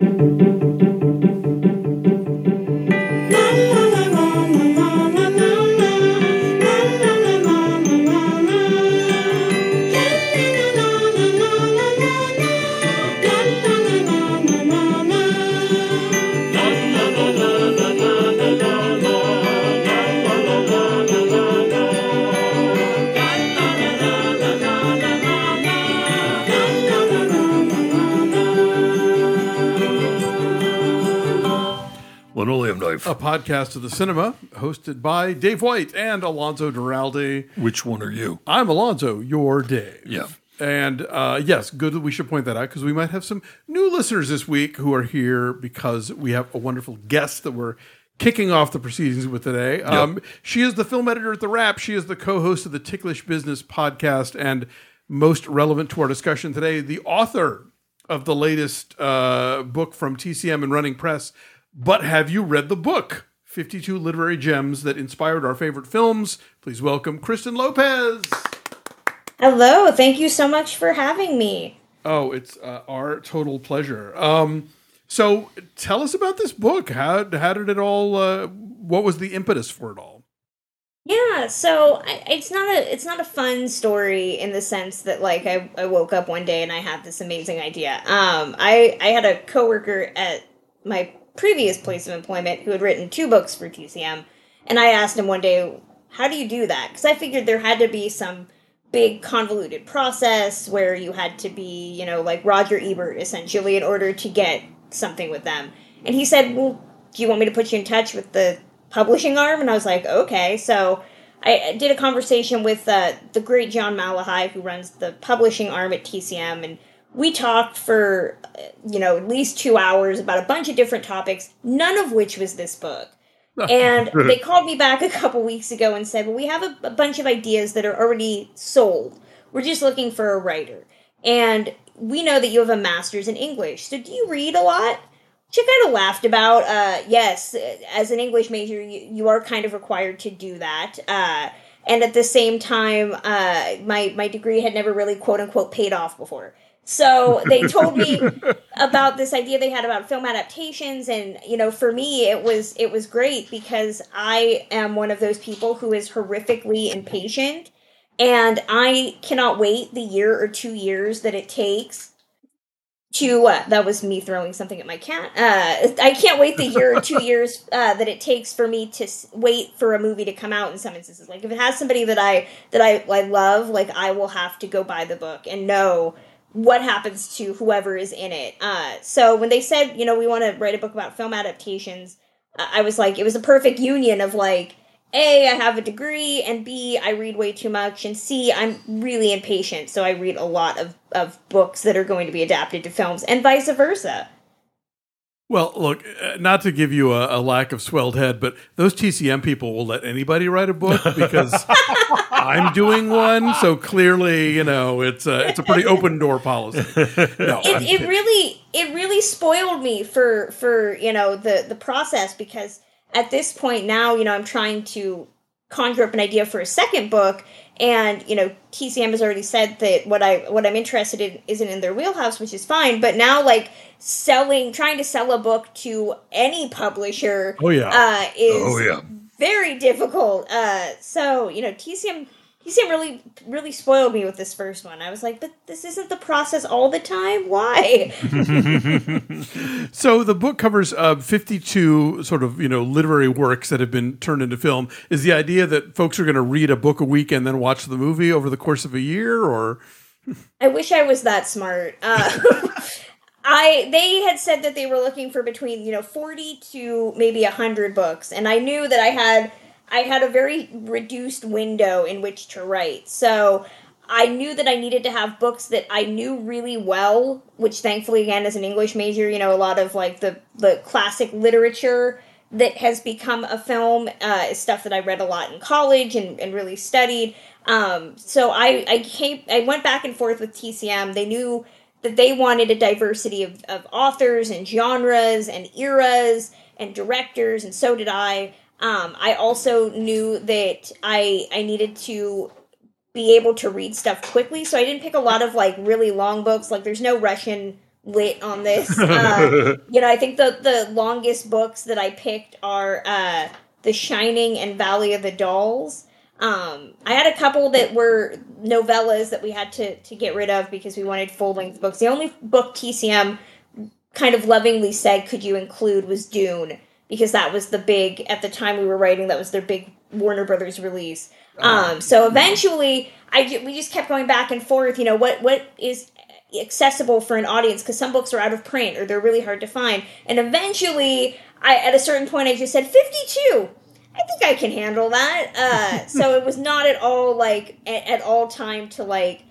Linoleum knife. Podcast of the cinema hosted by Dave White and Alonso Duralde. Which one are you? I'm Alonso, your Dave. Yeah. And uh, yes, good that we should point that out because we might have some new listeners this week who are here because we have a wonderful guest that we're kicking off the proceedings with today. Um, she is the film editor at The Wrap. She is the co host of the Ticklish Business podcast and most relevant to our discussion today, the author of the latest uh, book from TCM and Running Press. But have you read the book? 52 literary gems that inspired our favorite films. Please welcome Kristen Lopez. Hello, thank you so much for having me. Oh, it's uh, our total pleasure. Um, so tell us about this book. How how did it all? Uh, what was the impetus for it all? Yeah, so I, it's not a it's not a fun story in the sense that like I, I woke up one day and I had this amazing idea. Um, I I had a coworker at my previous place of employment who had written two books for TCM, and I asked him one day, "How do you do that?" Because I figured there had to be some big convoluted process where you had to be, you know, like Roger Ebert essentially in order to get something with them. And he said, "Well, do you want me to put you in touch with the publishing arm?" And I was like, "Okay." So I did a conversation with uh, the great John Malahy, who runs the publishing arm at TCM, and we talked for, you know, at least two hours about a bunch of different topics, none of which was this book. And they called me back a couple weeks ago and said, Well, we have a, a bunch of ideas that are already sold. We're just looking for a writer. And we know that you have a master's in English. So do you read a lot? She kind of laughed about, uh, yes, as an English major, you, you are kind of required to do that. Uh, and at the same time, uh, my, my degree had never really quote unquote paid off before. So they told me about this idea they had about film adaptations and you know for me it was it was great because I am one of those people who is horrifically impatient and I cannot wait the year or 2 years that it takes to uh, that was me throwing something at my cat. Uh, I can't wait the year or two years uh, that it takes for me to s- wait for a movie to come out. In some instances, like if it has somebody that I that I, I love, like I will have to go buy the book and know what happens to whoever is in it. Uh, so when they said, you know, we want to write a book about film adaptations, uh, I was like, it was a perfect union of like, A, I have a degree, and B, I read way too much, and C, I'm really impatient, so I read a lot of, of books that are going to be adapted to films, and vice versa. Well, look, uh, not to give you a, a lack of swelled head, but those TCM people will let anybody write a book because I'm doing one. So clearly, you know, it's a it's a pretty open door policy. No, it, it really it really spoiled me for for you know the the process because at this point now you know i'm trying to conjure up an idea for a second book and you know tcm has already said that what i what i'm interested in isn't in their wheelhouse which is fine but now like selling trying to sell a book to any publisher Oh, yeah. uh is Oh, yeah. very difficult uh so you know tcm TCM really, really spoiled me with this first one. I was like, but this isn't the process all the time. Why? So the book covers uh, 52 sort of you know literary works that have been turned into film. Is the idea that folks are going to read a book a week and then watch the movie over the course of a year, or I wish I was that smart. Uh, I they had said that they were looking for between you know forty to maybe hundred books, and I knew that I had I had a very reduced window in which to write. So I knew that I needed to have books that I knew really well, which thankfully again as an English major, you know, a lot of like the the classic literature that has become a film uh, is stuff that I read a lot in college and, and really studied. Um, so I, I came I went back and forth with TCM. They knew that they wanted a diversity of, of authors and genres and eras and directors, and so did I. Um, I also knew that I I needed to be able to read stuff quickly, so I didn't pick a lot of like really long books. Like there's no Russian lit on this. Uh, you know, I think the the longest books that I picked are uh, The Shining and Valley of the Dolls. Um, I had a couple that were novellas that we had to to get rid of because we wanted full length books. The only book TCM kind of lovingly said could you include was Dune because that was the big at the time we were writing that was their big Warner Brothers release. Um, so eventually, I we just kept going back and forth. You know what what is accessible for an audience because some books are out of print or they're really hard to find. And eventually, I at a certain point, I just said fifty two. I think I can handle that. Uh, so it was not at all like at, at all time to like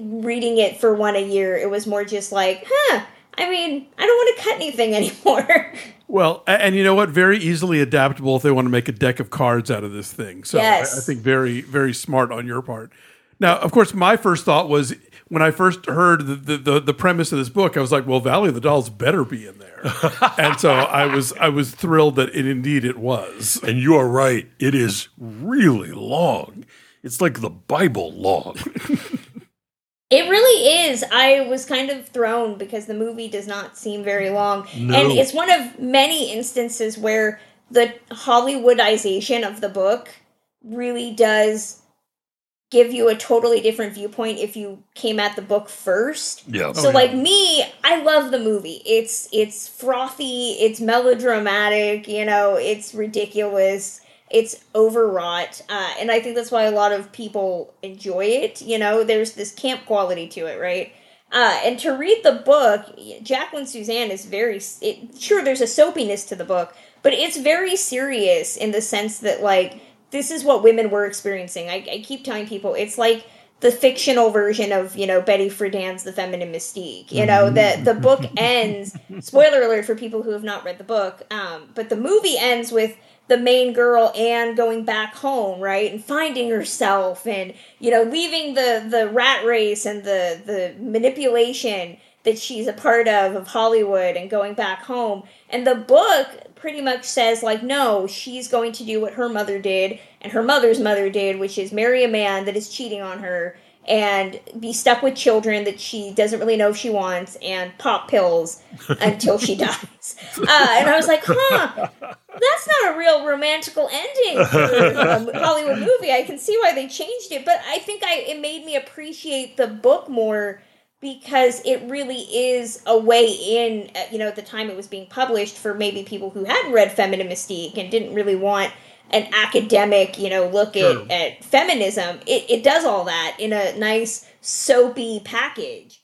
reading it for one a year. It was more just like, huh. I mean, I don't want to cut anything anymore. Well, and you know what? Very easily adaptable if they want to make a deck of cards out of this thing. So I- I, think very, very smart on your part. Now, of course, my first thought was when I first heard the, the, the, the premise of this book, I was like, well, Valley of the Dolls better be in there. and so I was I was thrilled that it indeed it was. And you are right. It is really long. It's like the Bible long. It really is. I was kind of thrown because the movie does not seem very long. No. And it's one of many instances where the Hollywoodization of the book really does give you a totally different viewpoint if you came at the book first. Yeah. So oh, yeah. like me, I love the movie. It's it's frothy, it's melodramatic, you know, it's ridiculous, it's overwrought, uh, and I think that's why a lot of people enjoy it. You know, there's this camp quality to it, right? Uh, and to read the book, Jacqueline Susann is very it, sure. There's a soapiness to the book, but it's very serious in the sense that like this is what women were experiencing. I, I keep telling people it's like the fictional version of you know Betty Friedan's The Feminine Mystique. You know the the book ends. Spoiler alert for people who have not read the book. Um, but the movie ends with the main girl Anne going back home, right, and finding herself, and you know leaving the the rat race and the the manipulation that she's a part of of Hollywood and going back home. And the book pretty much says like no, she's going to do what her mother did and her mother's mother did, which is marry a man that is cheating on her and be stuck with children that she doesn't really know if she wants and pop pills until she dies. Uh, and I was like, huh, that's not a real romantical ending for a Hollywood movie. I can see why they changed it, but I think I it made me appreciate the book more because it really is a way in, uh, you know, at the time it was being published for maybe people who hadn't read Feminine Mystique and didn't really want an academic, you know, look Sure. at, at feminism. It, it does all that in a nice soapy package.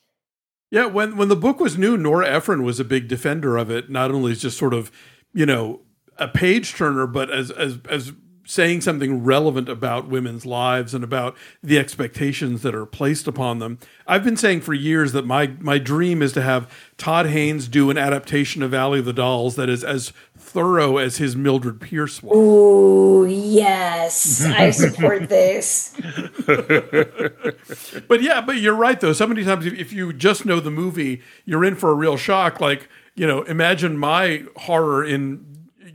Yeah, when when the book was new, Nora Ephron was a big defender of it. Not only as just sort of, you know, a page turner, but as as as saying something relevant about women's lives and about the expectations that are placed upon them. I've been saying for years that my my dream is to have Todd Haynes do an adaptation of Valley of the Dolls that is as thorough as his Mildred Pierce was. Ooh, yes, I support this. But yeah, but you're right though. So many times, if, if you just know the movie, you're in for a real shock. Like you know, imagine my horror in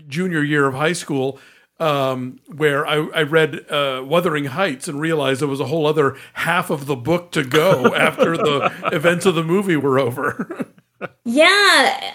junior year of high school, um, where I, I read uh, Wuthering Heights and realized there was a whole other half of the book to go after the events of the movie were over. Yeah,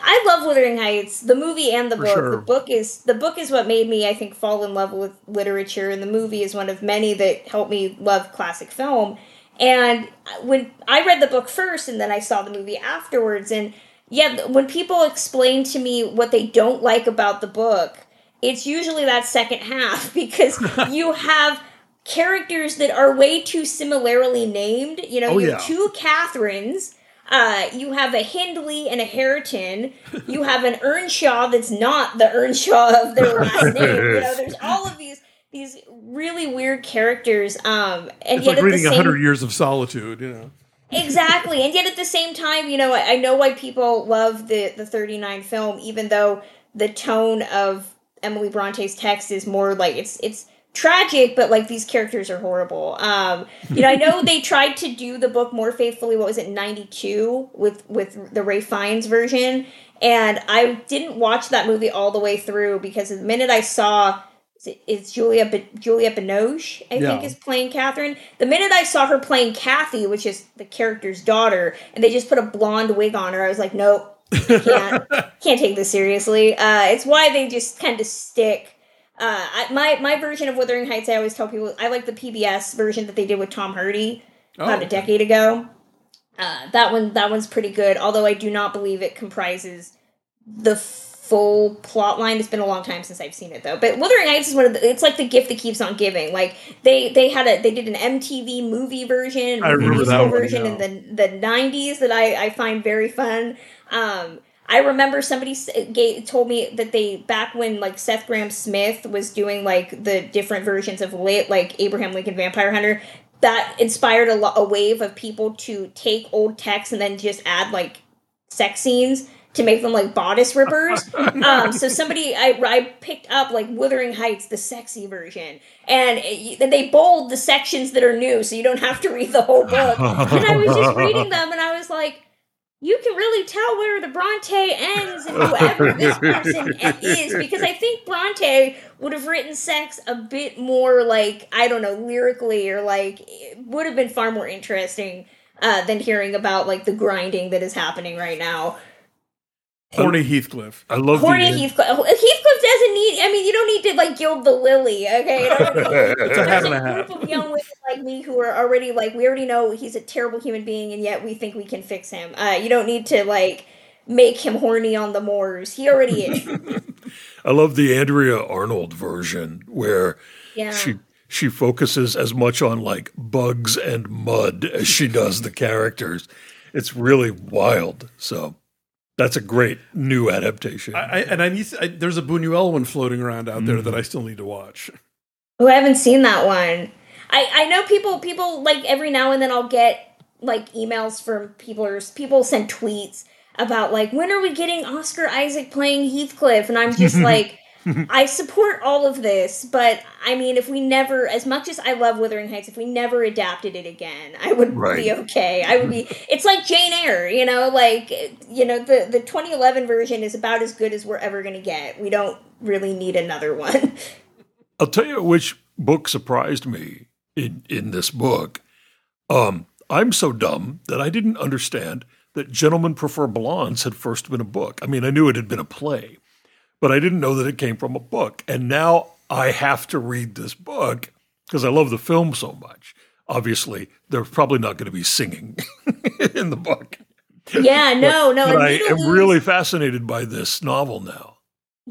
I love Wuthering Heights, the movie and the book. sure. The book is the book is what made me, I think, fall in love with literature, and the movie is one of many that helped me love classic film. And when I read the book first, and then I saw the movie afterwards, and yeah, when people explain to me what they don't like about the book, it's usually that second half because you have characters that are way too similarly named. You know, Oh, you yeah. have two Catherines. Uh, you have a Hindley and a Hareton. You have an Earnshaw that's not the Earnshaw of their last name. You know, there's all of these these really weird characters. Um, and It's yet like reading A Hundred Years of Solitude. You know. exactly and yet at the same time you know I, I know why people love the the 39 film even though the tone of emily bronte's text is more like it's it's tragic but like these characters are horrible um you know i know they tried to do the book more faithfully what was it 92 with with the ralph fiennes version and i didn't watch that movie all the way through because the minute i saw it's Julia Julia Binoche, I Yeah. think, is playing Catherine. The minute I saw her playing Kathy, which is the character's daughter, and they just put a blonde wig on her, I was like, nope, can't can't take this seriously. Uh, it's why they just kind of stick. Uh, I, my my version of Wuthering Heights, I always tell people, I like the PBS version that they did with Tom Hardy about Oh. a decade ago. Uh, that one that one's pretty good, although I do not believe it comprises the full plot line. It's been a long time since I've seen it though. But Wuthering Heights is one of the, it's like the gift that keeps on giving. Like they they had a they did an MTV movie version, I remember that one, version yeah. in the the nineties that I I find very fun. Um, I remember somebody told me that they back when like Seth Grahame-Smith was doing like the different versions of lit like Abraham Lincoln Vampire Hunter that inspired a, lo- a wave of people to take old texts and then just add like sex scenes to make them like bodice rippers. um, so somebody I, I picked up like Wuthering Heights, the sexy version, and it, they bold the sections that are new, so you don't have to read the whole book. and I was just reading them, and I was like. You can really tell where the Bronte ends and whoever this person is because I think Bronte would have written sex a bit more like I don't know lyrically or like it would have been far more interesting uh, than hearing about like the grinding that is happening right now. Horny Heathcliff. I love Horny the Heathcliff. Heathcliff doesn't need. I mean, you don't need to like gild the lily. Okay, You don't need- It's a half and a a half. group of young women like me who are already like we already know he's a terrible human being, and yet we think we can fix him. Uh, you don't need to like make him horny on the moors. He already is. I love the Andrea Arnold version where Yeah. she she focuses as much on like bugs and mud as she does the characters. It's really wild. So that's a great new adaptation. I, I, and I need I, there's a Buñuel one floating around out there that mm-hmm. I still need to watch. Oh, I haven't seen that one. I I know people people like every now and then I'll get like emails from people or people send tweets about like when are we getting Oscar Isaac playing Heathcliff and I'm just like I support all of this, but I mean if we never as much as I love Wuthering Heights if we never adapted it again, I would be okay. I would be it's like Jane Eyre, you know, like you know the the 2011 version is about as good as we're ever going to get. We don't really need another one. I'll tell you which book surprised me in, in this book. Um, I'm so dumb that I didn't understand that Gentlemen Prefer Blondes had first been a book. I mean, I knew it had been a play, but I didn't know that it came from a book. And now I have to read this book because I love the film so much. Obviously, there's probably not going to be singing in the book. Yeah, no, no. But I am really fascinated by this novel now.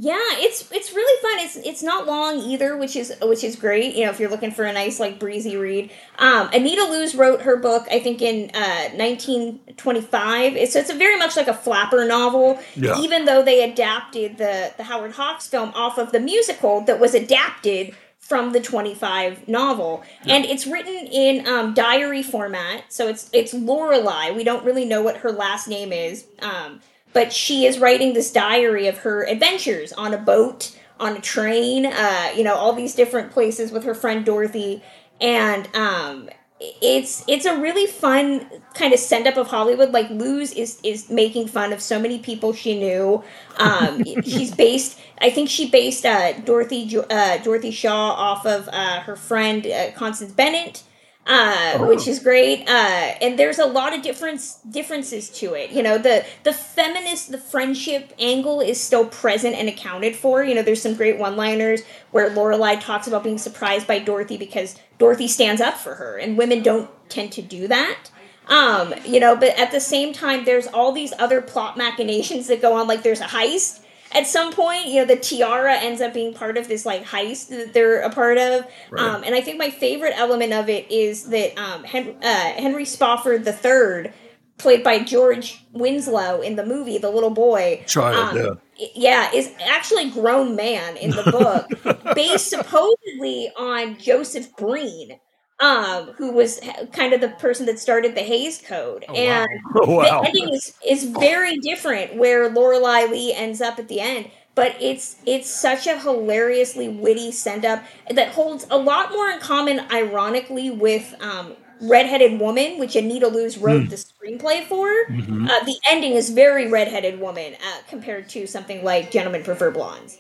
Yeah, it's it's really fun. It's it's not long either, which is which is great. You know, if you're looking for a nice like breezy read. Um, Anita Loos wrote her book, I think, in uh, 1925. It's, so it's a very much like a flapper novel. Yeah. Even though they adapted the the Howard Hawks film off of the musical that was adapted from the 25 novel and it's written in um, diary format so it's it's lorelei we don't really know what her last name is um, but she is writing this diary of her adventures on a boat on a train uh, you know all these different places with her friend dorothy and um, it's it's a really fun kind of send up of Hollywood. Like Loos is is making fun of so many people she knew. Um, she's based. I think she based uh, Dorothy uh, Dorothy Shaw off of uh, her friend uh, Constance Bennett. Uh, which is great, uh, and there's a lot of difference differences to it. You know, the the feminist, the friendship angle is still present and accounted for. You know, there's some great one-liners where Lorelei talks about being surprised by Dorothy because Dorothy stands up for her, and women don't tend to do that. Um, you know, but at the same time, there's all these other plot machinations that go on. Like there's a heist at some point. You know, the tiara ends up being part of this like heist that they're a part of. Um, and I think my favorite element of it is that um, Henry, uh, Henry Spofford III, played by George Winslow in the movie, the little boy. Child, um, yeah. yeah, is actually a grown man in the book, based supposedly on Joseph Breen, um, who was kind of the person that started the Hays Code, and Oh, wow. the ending is is very different. Where Lorelei Lee ends up at the end, but it's it's such a hilariously witty send up that holds a lot more in common, ironically, with um, Redheaded Woman, which Anita Loos wrote the screenplay for. Uh, the ending is very Redheaded Woman uh, compared to something like Gentlemen Prefer Blondes.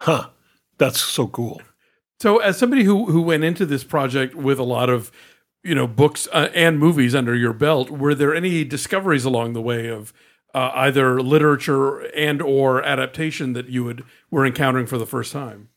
Huh. that's so cool. So, as somebody who who went into this project with a lot of you know books uh, and movies under your belt, were there any discoveries along the way of uh, either literature and or adaptation that you would were encountering for the first time?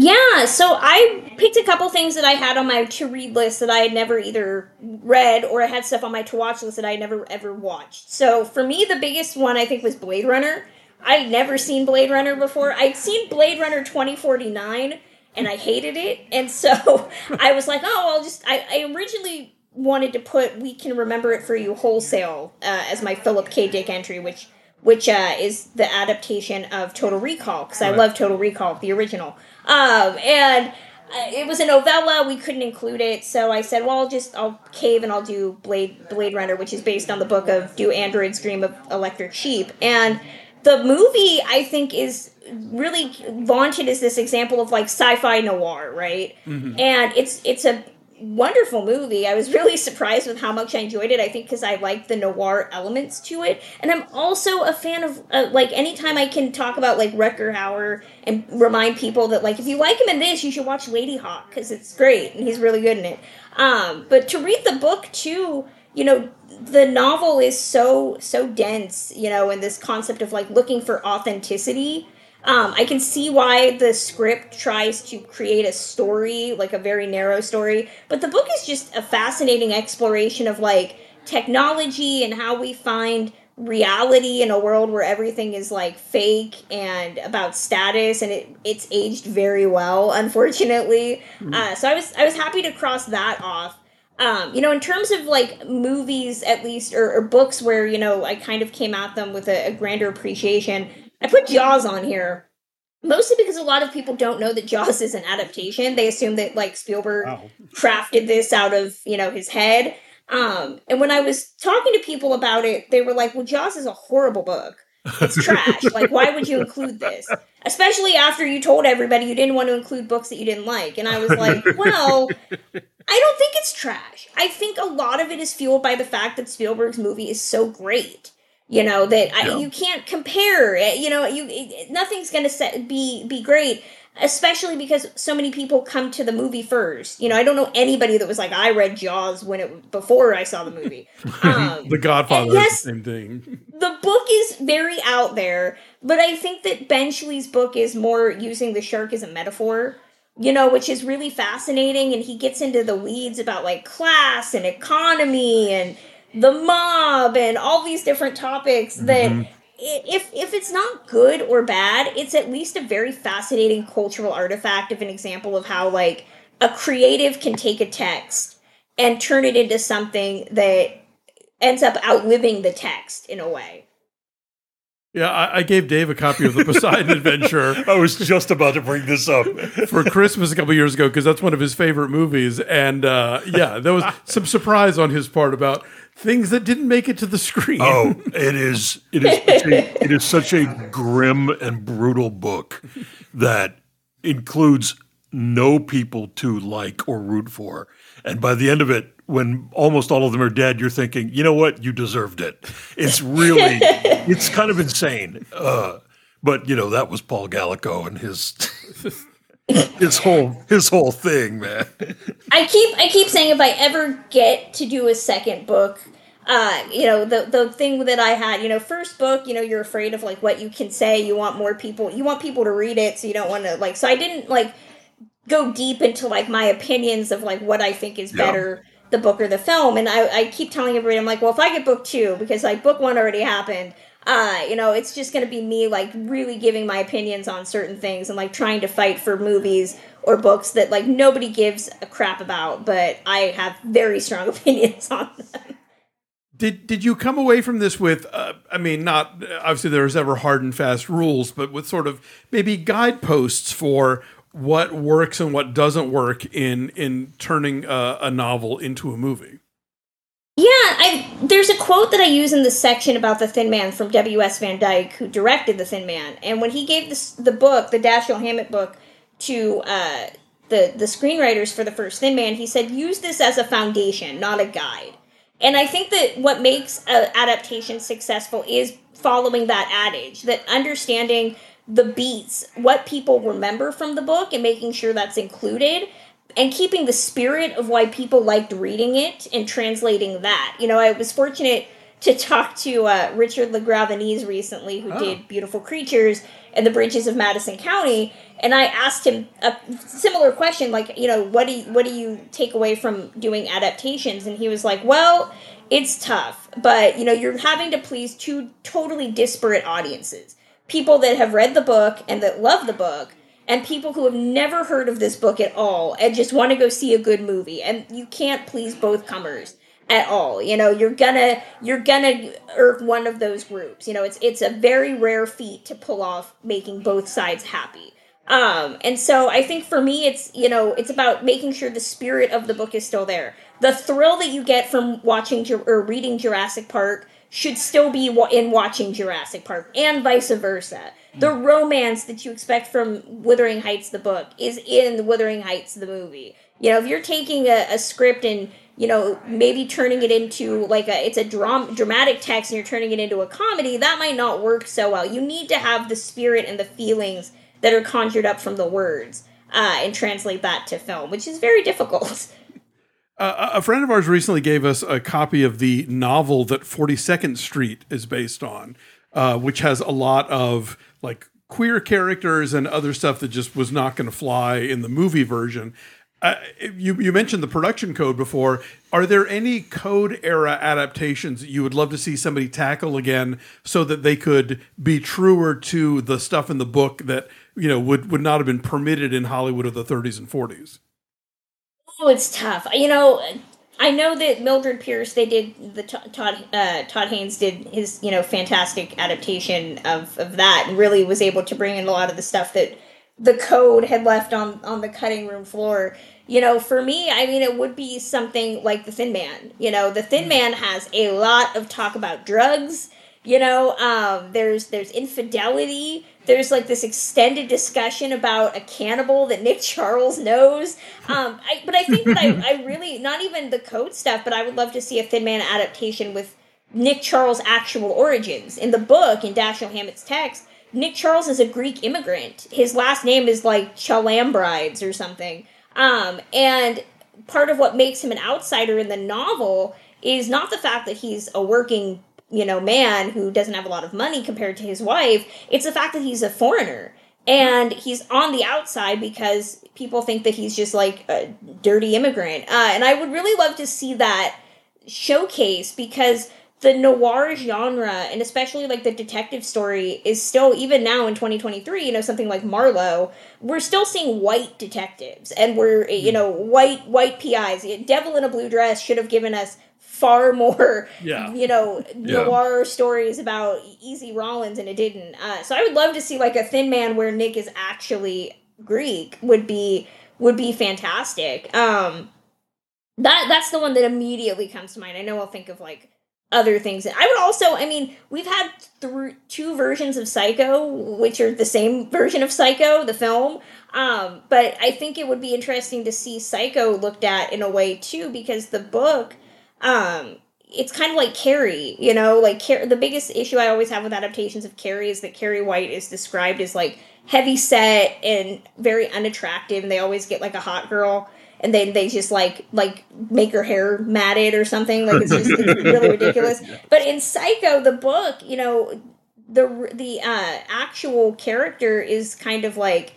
Yeah, so I picked a couple things that I had on my to read list that I had never either read or I had stuff on my to watch list that I had never ever watched. So for me, the biggest one I think was Blade Runner. I'd never seen Blade Runner before. I'd seen Blade Runner 2049 and I hated it. And so I was like, oh, I'll just. I, I originally wanted to put We Can Remember It For You Wholesale uh, as my Philip K. Dick entry, which which uh, is the adaptation of Total Recall, because I love Total Recall, the original. Um, and uh, it was a novella. We couldn't include it, so I said, "Well, I'll just I'll cave and I'll do Blade Blade Runner, which is based on the book of Do Androids Dream of Electric Sheep." And the movie, I think, is really vaunted as this example of like sci-fi noir, right? And it's it's a wonderful movie. I was really surprised with how much I enjoyed it. I think because I like the noir elements to it, and I'm also a fan of uh, like anytime I can talk about like Rutger Hauer and remind people that like if you like him in this, you should watch Ladyhawke because it's great and he's really good in it. Um, but to read the book too, you know, the novel is so so dense, you know, in this concept of like looking for authenticity. Um, I can see why the script tries to create a story, like a very narrow story, but the book is just a fascinating exploration of like technology and how we find reality in a world where everything is like fake and about status and it it's aged very well unfortunately. Uh, so i was i was happy to cross that off um, you know, in terms of like movies, at least, or, or books where, you know, I kind of came at them with a, a grander appreciation, I put Jaws on here. Mostly because a lot of people don't know that Jaws is an adaptation. They assume that like Spielberg Wow. crafted this out of, you know, his head. Um, and when I was talking to people about it, they were like, well, Jaws is a horrible book. It's trash. like, why would you include this? Especially after you told everybody you didn't want to include books that you didn't like. And I was like, well, I don't think it's trash. I think a lot of it is fueled by the fact that Spielberg's movie is so great. You know that I, Yeah. you can't compare. it. You know, you nothing's going to be be great, especially because so many people come to the movie first. You know, I don't know anybody that was like, I read Jaws when it before I saw the movie. Um, The Godfather yes- is the same thing. the book is very out there, but I think that Benchley's book is more using the shark as a metaphor, you know, which is really fascinating. And he gets into the weeds about like class and economy and the mob and all these different topics that. i- If if it's not good or bad, it's at least a very fascinating cultural artifact of an example of how like a creative can take a text and turn it into something that ends up outliving the text in a way. Yeah, I, I gave Dave a copy of the Poseidon Adventure I was just about to bring this up. for Christmas a couple years ago because that's one of his favorite movies. And uh, yeah, there was some surprise on his part about things that didn't make it to the screen. Oh, it is it is a, it is such a grim and brutal book that includes no people to like or root for. And by the end of it, when almost all of them are dead, you're thinking, you know what, you deserved it. It's really, it's kind of insane. Uh, but you know, that was Paul Gallico and his his whole his whole thing, man. I keep I keep saying if I ever get to do a second book, uh, you know, the the thing that I had, you know, first book, you know, you're afraid of like what you can say. You want more people. You want people to read it, so you don't want to like. So I didn't like go deep into like my opinions of like what I think is Yeah. better, the book or the film. And I, I keep telling everybody, I'm like, well, if I get book two, because like book one already happened, uh, you know, it's just going to be me like really giving my opinions on certain things and like trying to fight for movies or books that like nobody gives a crap about, but I have very strong opinions on them. Did did you come away from this with? Uh, I mean, not obviously there's ever hard and fast rules, but with sort of maybe guideposts for what works and what doesn't work in in turning a, a novel into a movie. Yeah, I there's a quote that I use in the section about the Thin Man from W.S. Van Dyke, who directed the Thin Man, and when he gave this the book, the Dashiell Hammett book, to uh, the the screenwriters for the first Thin Man, he said, "Use this as a foundation, not a guide." And I think that what makes an adaptation successful is following that adage, that understanding the beats, what people remember from the book, and making sure that's included, and keeping the spirit of why people liked reading it and translating that. You know, I was fortunate to talk to uh, Richard LaGravenese recently, who Oh. did Beautiful Creatures and the Bridges of Madison County, and I asked him a similar question, like, you know, what do you, what do you take away from doing adaptations? And he was like, well, it's tough, but you know, you're having to please two totally disparate audiences: people that have read the book and that love the book. And people who have never heard of this book at all and just want to go see a good movie. And you can't please both comers at all. You know, you're gonna you're gonna irk one of those groups. You know, it's it's a very rare feat to pull off making both sides happy. Um, and so I think for me, it's you know, it's about making sure the spirit of the book is still there. The thrill that you get from watching or reading Jurassic Park should still be in watching Jurassic Park, and vice versa. The romance that you expect from Wuthering Heights, the book, is in Wuthering Heights, the movie. You know, if you're taking a, a script and you know maybe turning it into like a it's a dram- dramatic text and you're turning it into a comedy, that might not work so well. You need to have the spirit and the feelings that are conjured up from the words uh, and translate that to film, which is very difficult. Uh, a friend of ours recently gave us a copy of the novel that 42nd Street is based on, uh, which has a lot of like queer characters and other stuff that just was not going to fly in the movie version. Uh, you, you mentioned the production code before. Are there any code era adaptations that you would love to see somebody tackle again so that they could be truer to the stuff in the book that you know would, would not have been permitted in Hollywood of the 30s and 40s? Oh, it's tough. You know, I know that Mildred Pierce. They did the Todd Todd, uh, Todd Haynes did his you know fantastic adaptation of of that, and really was able to bring in a lot of the stuff that the code had left on on the cutting room floor. You know, for me, I mean, it would be something like the Thin Man. You know, the Thin Man has a lot of talk about drugs. You know, um, there's there's infidelity. There's like this extended discussion about a cannibal that Nick Charles knows. Um, I, but I think that I, I really not even the code stuff, but I would love to see a Thin Man adaptation with Nick Charles' actual origins. In the book, in Dashiell Hammett's text, Nick Charles is a Greek immigrant. His last name is like Chalambrides or something. Um, and part of what makes him an outsider in the novel is not the fact that he's a working, you know, man who doesn't have a lot of money compared to his wife. It's the fact that he's a foreigner and he's on the outside because people think that he's just like a dirty immigrant. Uh, and I would really love to see that showcase because the noir genre and especially like the detective story is still even now in 2023 you know something like marlowe we're still seeing white detectives and we're you know white white pis devil in a blue dress should have given us far more Yeah. you know Yeah. noir stories about easy rawlins and it didn't uh, so i would love to see like a thin man where nick is actually greek would be would be fantastic um that that's the one that immediately comes to mind. I know I'll think of like other things. I would also, I mean, we've had th- two versions of Psycho, which are the same version of Psycho, the film. Um, but I think it would be interesting to see Psycho looked at in a way too, because the book, um, it's kind of like Carrie, you know, like Car- the biggest issue I always have with adaptations of Carrie is that Carrie White is described as like heavy set and very unattractive, and they always get like a hot girl and then they just like like make her hair matted or something like it's just it's really ridiculous. But in psycho the book you know the the uh actual character is kind of like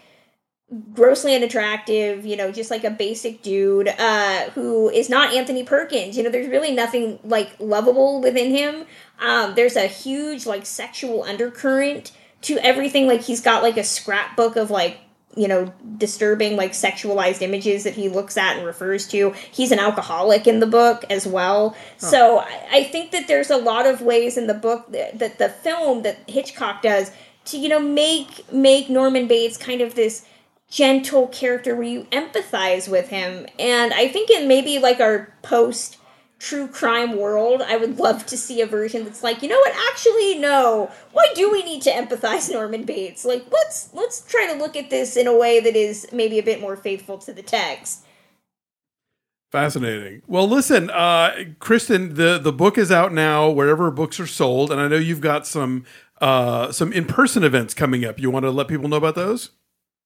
grossly unattractive you know just like a basic dude uh who is not anthony perkins. You know there's really nothing like lovable within him. Um there's a huge like sexual undercurrent to everything. Like he's got like a scrapbook of like you know disturbing like sexualized images that he looks at and refers to. He's an alcoholic in the book as well. So I, I think that there's a lot of ways in the book that, that the film that hitchcock does to you know make make norman bates kind of this gentle character where you empathize with him and i think in maybe like our post true crime world i would love to see a version that's like you know what actually no why do we need to empathize norman bates like let's let's try to look at this in a way that is maybe a bit more faithful to the text Fascinating. Well, listen, uh, Kristen, the the book is out now wherever books are sold, and I know you've got some uh, some in person events coming up. You want to let people know about those?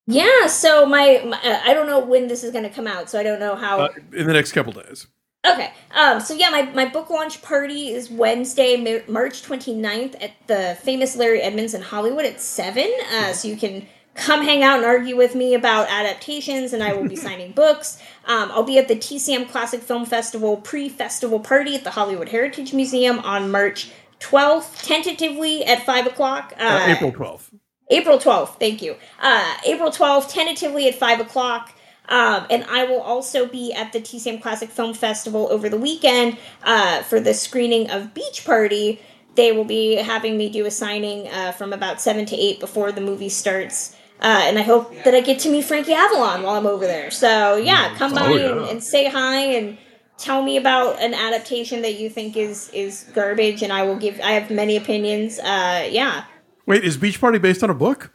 Yeah, so my, my uh, I don't know when this is going to come out, so I don't know how. Uh, in the next couple days. Okay. Um, so yeah, my, my book launch party is Wednesday, Ma- March 29th at the famous Larry Edmunds in Hollywood at 7. Uh, so you can come hang out and argue with me about adaptations, and I will be signing books. Um, I'll be at the TCM Classic Film Festival pre festival party at the Hollywood Heritage Museum on March 12th, tentatively at 5 o'clock. Uh, April 12th. April 12th, thank you. Uh, April 12th, tentatively at 5 o'clock. Um, and I will also be at the TCM Classic Film Festival over the weekend uh, for the screening of Beach Party. They will be having me do a signing uh, from about 7 to 8 before the movie starts. Uh, and I hope that I get to meet Frankie Avalon while I'm over there. So, yeah, come by Oh, yeah. and, and say hi and tell me about an adaptation that you think is, is garbage. And I will give, I have many opinions. Uh, yeah. Wait, is Beach Party based on a book?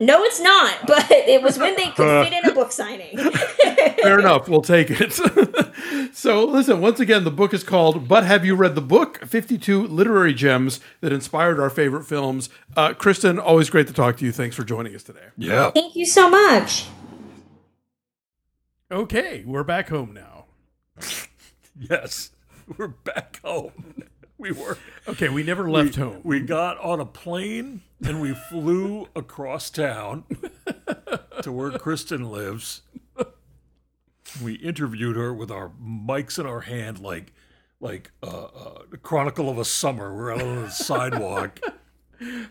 No, it's not, but it was when they could fit in a book signing. Fair enough. We'll take it. so, listen, once again, the book is called But Have You Read the Book? 52 Literary Gems That Inspired Our Favorite Films. Uh, Kristen, always great to talk to you. Thanks for joining us today. Yeah. Thank you so much. Okay, we're back home now. Yes. We're back home. We were. Okay, we never left home. We got on a plane and we flew across town to where Kristen lives. We interviewed her with our mics in our hand, like like uh, uh, the Chronicle of a Summer. We're out on the sidewalk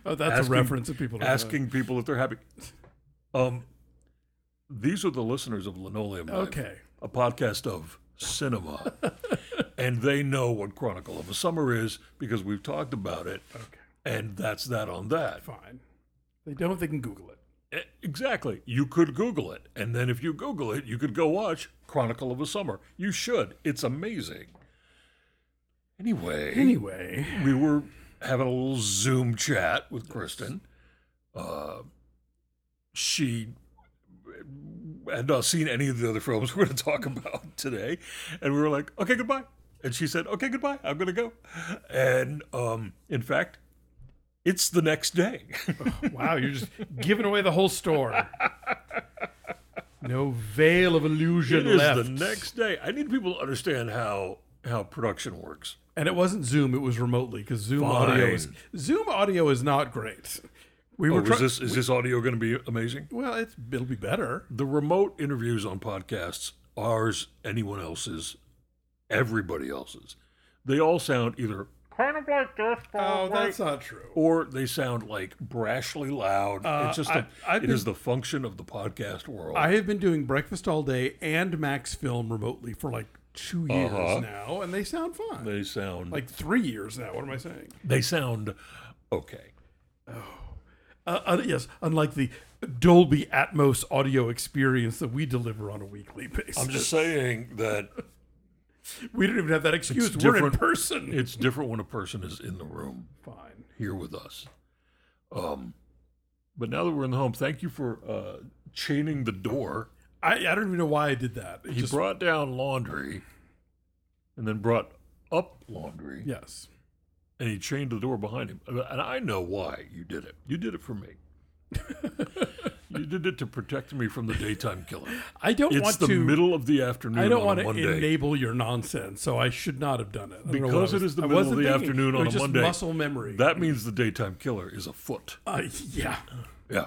Oh, that's asking- a reference that people don't know. asking people if they're happy. Um, these are the listeners of Linoleum Knife, Okay. a podcast of cinema, and they know what Chronicle of a Summer is because we've talked about it, Okay. and that's that on that. Fine. They don't, they can Google it. Exactly. You could Google it. And then if you Google it, you could go watch Chronicle of a Summer. You should. It's amazing. Anyway, Anyway, we were having a little Zoom chat with Kristen. Uh, she had not seen any of the other films we're going to talk about today. And we were like, okay, goodbye. And she said, okay, goodbye. I'm going to go. And um, in fact, it's the next day. wow, you're just giving away the whole store. No veil of illusion It is left. the next day. I need people to understand how how production works. And it wasn't Zoom; it was remotely because Zoom audio is Zoom audio is not great. We Oh, were is this is this audio going to be amazing? well, it's it'll be better. The remote interviews on podcasts, ours, anyone else's, everybody else's, they all sound either kind of like this, Oh, that's not true. or they sound like brashly loud. Uh, it's just I- a, I've it is been- the function of the podcast world. I have been doing breakfast all day and Max Film remotely for like two years Uh-huh. now, and they sound fine. they sound like three years now. What am I saying? they sound okay. Uh, uh, yes, unlike the Dolby Atmos audio experience that we deliver on a weekly basis. I'm just saying that we don't even have that excuse. It's We're in person. it's different when a person is in the room. fine. here with us. Um, but now that we're in the home, thank you for uh, chaining the door. I, I don't even know why I did that. It He just- brought down laundry and then brought up laundry, yes. And he chained the door behind him. And I know why you did it. You did it for me. you did it to protect me from the daytime killer. I don't It's want the to. middle of the afternoon I don't on want to Monday. enable your nonsense, so I should not have done it. I don't know what I Because it was- is the middle of the thinking. afternoon It on was a just Monday. Muscle memory. That means the daytime killer is afoot. Uh, yeah, Yeah.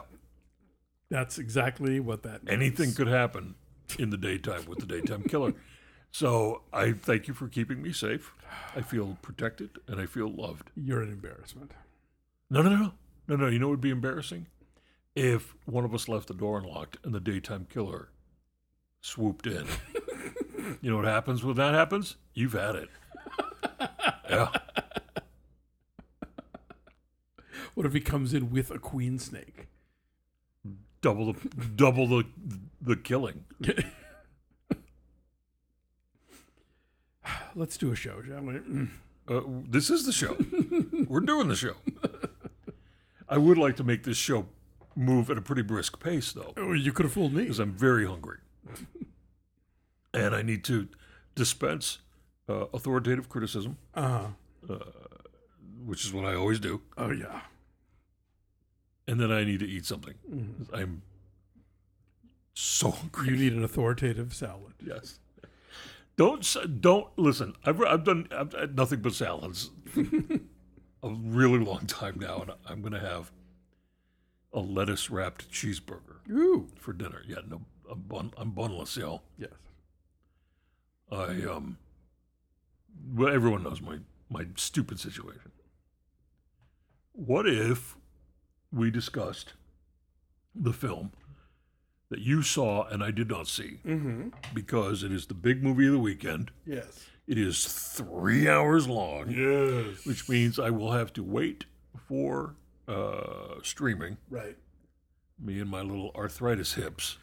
that's exactly what that means. anything could happen in the daytime with the daytime killer. So I thank you for keeping me safe. I feel protected and I feel loved. You're an embarrassment. No, no, no, no, no. You know what would be embarrassing? If one of us left the door unlocked and the daytime killer swooped in. you know what happens when that happens? You've had it. Yeah. What if he comes in with a queen snake? Double the double the the killing. Let's do a show, shall we? Mm. Uh, this is the show. We're doing the show. I would like to make this show move at a pretty brisk pace, though, Oh, you could have fooled me. because I'm very hungry. And I need to dispense uh, authoritative criticism, Uh, which is what I always do. oh yeah. and then I need to eat something. I'm so hungry. You need an authoritative salad. Yes. Don't don't listen. I've I've done I've had nothing but salads a really long time now, and I'm going to have a lettuce wrapped cheeseburger Ooh. for dinner. Yeah, no, I'm bun, I'm bunless, yo. Yes. I um. Well, everyone knows my my stupid situation. What if we discussed the film that you saw and I did not see mm-hmm. because it is the big movie of the weekend. Yes. It is three hours long, Yes. which means I will have to wait for uh, streaming. Right. Me and my little arthritis hips.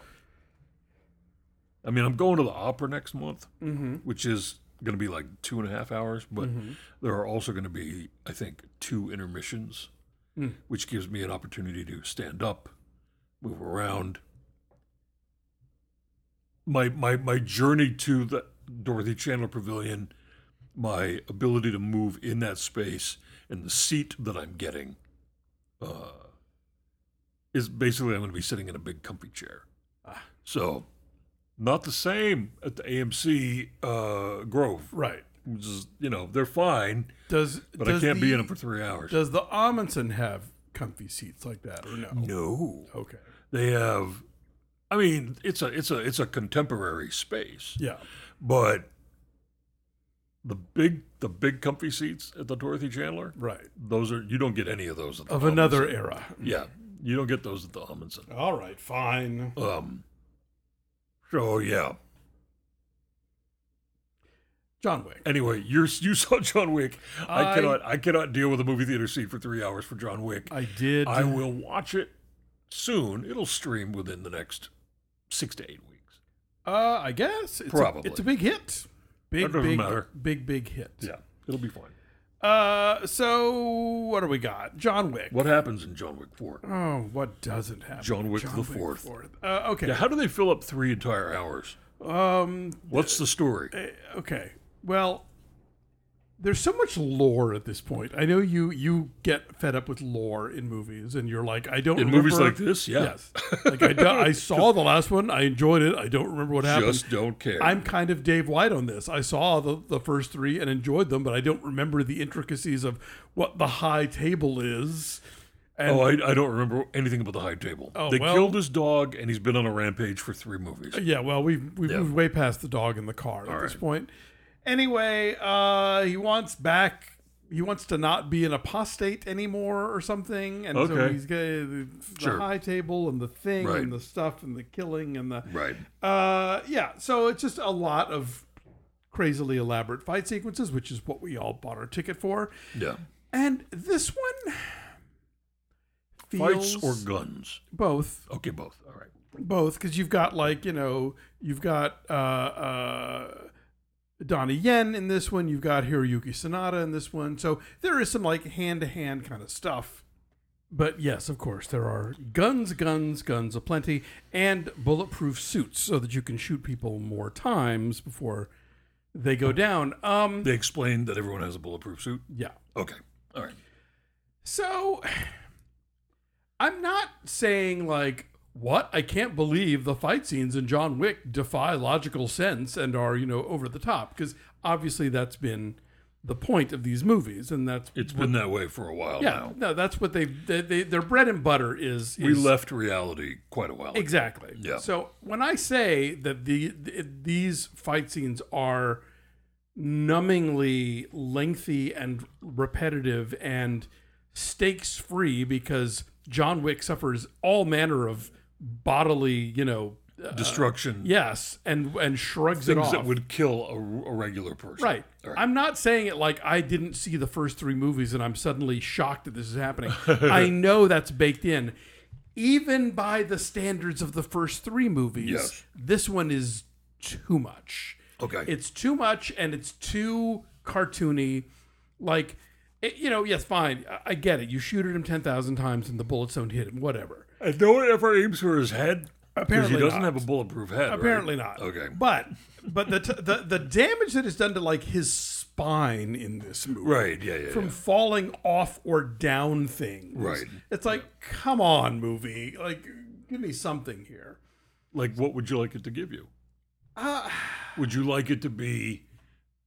I mean, I'm going to the opera next month, mm-hmm. which is going to be like two and a half hours, but mm-hmm. there are also going to be, I think, two intermissions, mm. which gives me an opportunity to stand up, move around. My my my journey to the Dorothy Chandler Pavilion, my ability to move in that space, and the seat that I'm getting, uh, is basically I'm going to be sitting in a big comfy chair. So, not the same at the AMC uh, Grove, Right. which is you know they're fine, Does but does I can't be in them for three hours. Does the Ahmanson have comfy seats like that or no? no, Okay. they have. I mean, it's a it's a it's a contemporary space, Yeah. but the big the big comfy seats at the Dorothy Chandler, Right. those are you don't get any of those at the Of Ahmanson. another era. Yeah, you don't get those at the Ahmanson. All right. Fine. Um. So yeah. John Wick. Anyway, you're you saw John Wick. I, I- cannot I cannot deal with a movie theater seat for three hours for John Wick. I did. I will watch it soon. It'll stream within the next six to eight weeks. Uh, I guess it's Probably. A, it's a big hit. Big, That doesn't big, matter. big, big hit. Yeah, it'll be fine. Uh, so what do we got? John Wick. What happens in John Wick Four? Oh, what doesn't happen? John Wick the Fourth. Uh, okay. Yeah, how do they fill up three entire hours? Um. What's the story? Okay. Well, there's so much lore at this point. I know you you get fed up with lore in movies, and you're like, I don't In remember- movies like this, yeah, Yes. Like I, I saw the last one. I enjoyed it. I don't remember what happened. just don't care. I'm kind of Dave White on this. I saw the, the first three and enjoyed them, but I don't remember the intricacies of what the high table is. And oh, I, I don't remember anything about the high table. Oh, they well- killed his dog, and he's been on a rampage for three movies. yeah, well, we've we've Yeah. moved way past the dog in the car at this right. point. Anyway, uh, he wants back. He wants to not be an apostate anymore or something, and so Okay. he's got the, the Sure. high table and the thing Right. and the stuff and the killing and the Right. Uh, yeah, so it's just a lot of crazily elaborate fight sequences, which is what we all bought our ticket for. Yeah. And this one Fights or guns? both, Okay, both. All right. both, because you've got like you know you've got uh, uh, Donnie Yen in this one, you've got Hiroyuki Sanada in this one, so there is some like hand to hand kind of stuff. But yes, of course, there are guns, guns, guns aplenty, and bulletproof suits so that you can shoot people more times before they go down. Um, They explained that everyone has a bulletproof suit. yeah. Okay. All right. So I'm not saying like what I can't believe the fight scenes in John Wick defy logical sense and are you know over the top because obviously that's been the point of these movies and that's It's been that way for a while yeah now. no that's what they've they, they, their bread and butter is, We left reality quite a while ago. Exactly. Yeah. So when I say that the, the these fight scenes are numbingly lengthy and repetitive and stakes free because John Wick suffers all manner of bodily, you know, uh, Destruction. Uh, yes, and and shrugs it Things off. that would kill a, a regular person. Right. Right. I'm not saying it like I didn't see the first three movies and I'm suddenly shocked that this is happening. I know that's baked in. Even by the standards of the first three movies, Yes. this one is too much. Okay. It's too much and it's too cartoony. Like, it, you know, yes, fine. I, I get it. You shoot at him 10,000 times and the bullets don't hit him, whatever. And no one ever aims for his head. Because Apparently he doesn't not. have a bulletproof head. right? Apparently not. Okay. But but the, t- the the damage that is done to like his spine in this movie, Right. Yeah. Yeah. From yeah. falling off or down things, Right. It's like, come on, movie, like give me something here. Like, what would you like it to give you? Uh, Would you like it to be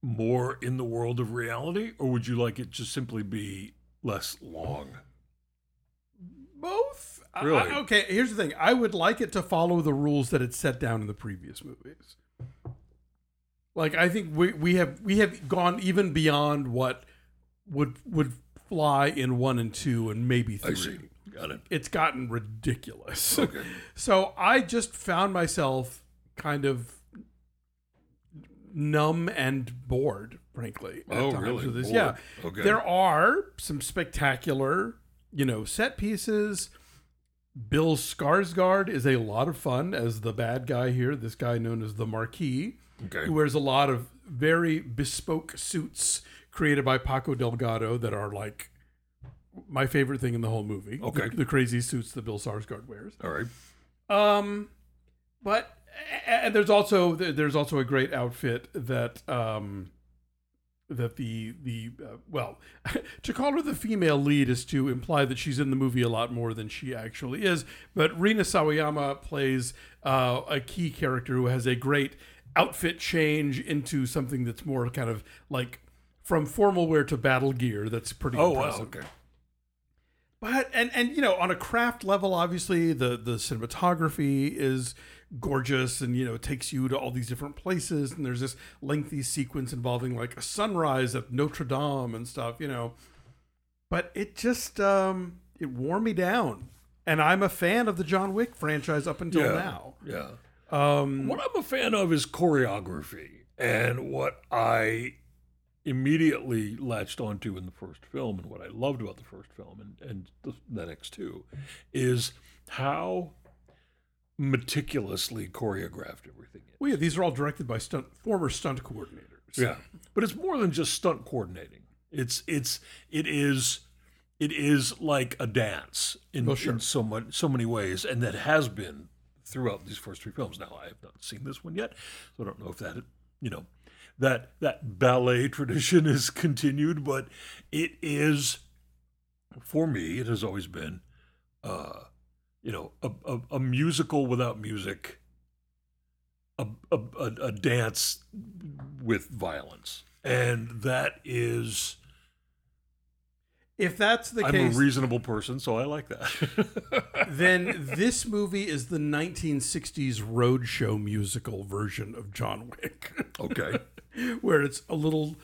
more in the world of reality, or would you like it to simply be less long? Both. Really? I- okay, here's the thing. I would like it to follow the rules that it set down in the previous movies. Like I think we we have we have gone even beyond what would would fly in one and two and maybe I three. see. Got it. It's gotten ridiculous. Okay. so I just found myself kind of numb and bored, frankly. Oh, really? Yeah. Okay. There are some spectacular, you know, set pieces. Bill Skarsgård is a lot of fun as the bad guy here. This guy known as the Marquis, Okay. who wears a lot of very bespoke suits created by Paco Delgado that are like my favorite thing in the whole movie. Okay. the, the crazy suits that Bill Skarsgård wears. All right. Um, but and there's also there's also a great outfit that um that the the uh, well to call her the female lead is to imply that she's in the movie a lot more than she actually is. But Rina Sawayama plays uh, a key character who has a great outfit change into something that's more kind of like from formal wear to battle gear. That's pretty. Oh, wow. impressive. Okay. But and and you know on a craft level, obviously the the cinematography is gorgeous, and you know it takes you to all these different places, and there's this lengthy sequence involving like a sunrise at Notre Dame and stuff, you know. But it just um, it wore me down, and I'm a fan of the John Wick franchise up until Yeah. now. Yeah. Um, What I'm a fan of is choreography, and what I immediately latched onto in the first film, and what I loved about the first film, and and the, the next two, is how meticulously choreographed everything well, yeah, these are all directed by stunt former stunt coordinators. Yeah, but it's more than just stunt coordinating. It's it's it is it is like a dance in, Well, sure. in so much so many ways, and that has been throughout these first three films. Now I have not seen this one yet, so I don't know if that you know that that ballet tradition is continued, but it is for me. It has always been, uh, you know, a, a, a musical without music. A, a, a, dance with violence. And that is, If that's the case I'm case, a reasonable person, so I like that. then this movie is the 1960s roadshow musical version of John Wick, okay. where it's a little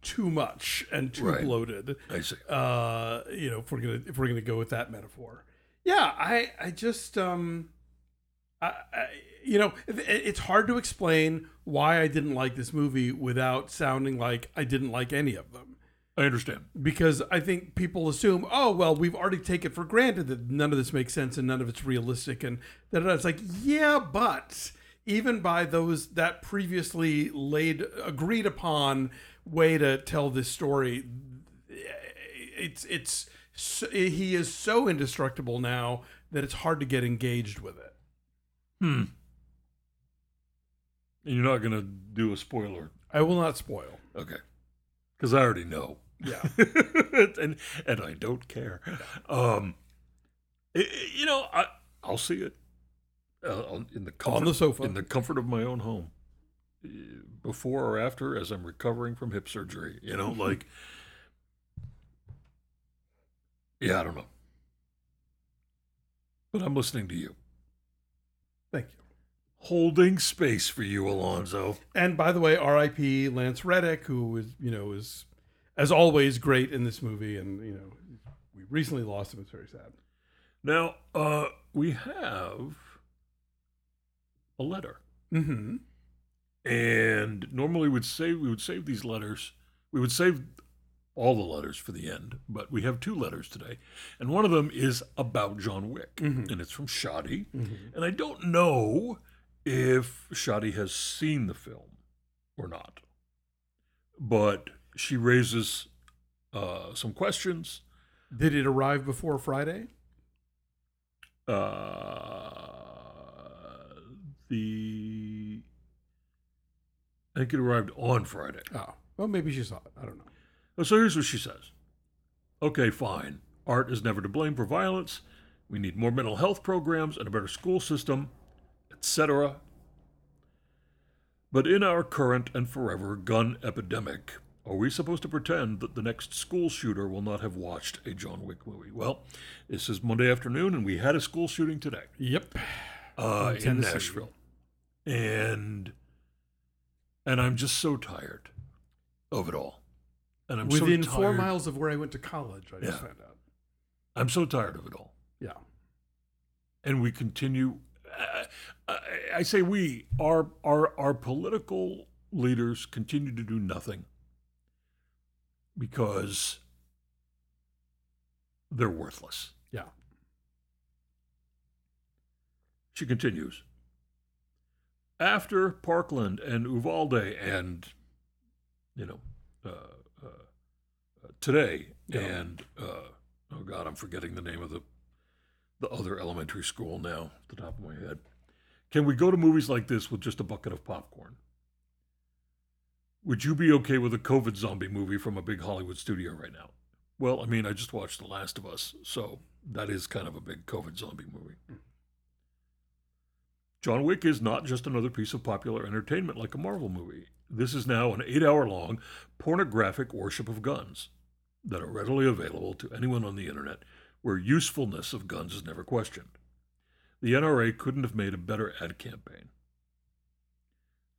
too much and too Right. bloated. I see. Uh, you know, if we're gonna if we're gonna go with that metaphor, yeah, I I just um, I, I you know it, it's hard to explain why I didn't like this movie without sounding like I didn't like any of them I understand. because I think people assume, oh well, we've already taken for granted that none of this makes sense and none of it's realistic, and that it's like, yeah, but even by those that previously laid agreed upon way to tell this story, it's it's so- he is so indestructible now that it's hard to get engaged with it. Hmm. And you're not going to do a spoiler. I will not spoil. Okay. Because I already know. Yeah. and and I don't care. Um, you know, I I'll see it uh, on- in the comfort, the sofa. in the comfort of my own home, Uh, before or after, as I'm recovering from hip surgery. You know, like, yeah, I don't know, but I'm listening to you, Thank you. holding space for you, Alonso. And by the way, R.I.P. Lance Reddick, who is you know is as always great in this movie, and you know we recently lost him. It's very sad. Now, uh, we have a letter. Mm-hmm. And normally we'd save we would save these letters. We would save all the letters for the end, but we have two letters today. And one of them is about John Wick. And it's from Shadi. And I don't know if Shadi has seen the film or not. But she raises uh, some questions. Did it arrive before Friday? Uh, the. I think it arrived on Friday. Oh, well, maybe she saw it. I don't know. Oh, So here's what she says. Okay, fine. Art is never to blame for violence. We need more mental health programs and a better school system, etc. But in our current and forever gun epidemic, are we supposed to pretend that the next school shooter will not have watched a John Wick movie? Well, this is Monday afternoon, and we had a school shooting today Yep. uh, in Tennessee. Nashville, and and I'm just so tired of it all. And I'm Within so four miles of where I went to college, I just Yeah. found out. I'm so tired of it all. Yeah. And we continue. Uh, I, I say we, our, our, our political leaders continue to do nothing because they're worthless. Yeah. She continues. After Parkland and Uvalde and, you know, uh, today Yeah. and, uh, oh God, I'm forgetting the name of the, the other elementary school now, at the top of my head. Can we go to movies like this with just a bucket of popcorn? Would you be okay with a COVID zombie movie from a big Hollywood studio right now? Well, I mean, I just watched The Last of Us, so that is kind of a big COVID zombie movie. John Wick is not just another piece of popular entertainment like a Marvel movie. This is now an eight hour long pornographic worship of guns that are readily available to anyone on the internet where usefulness of guns is never questioned. The NRA couldn't have made a better ad campaign.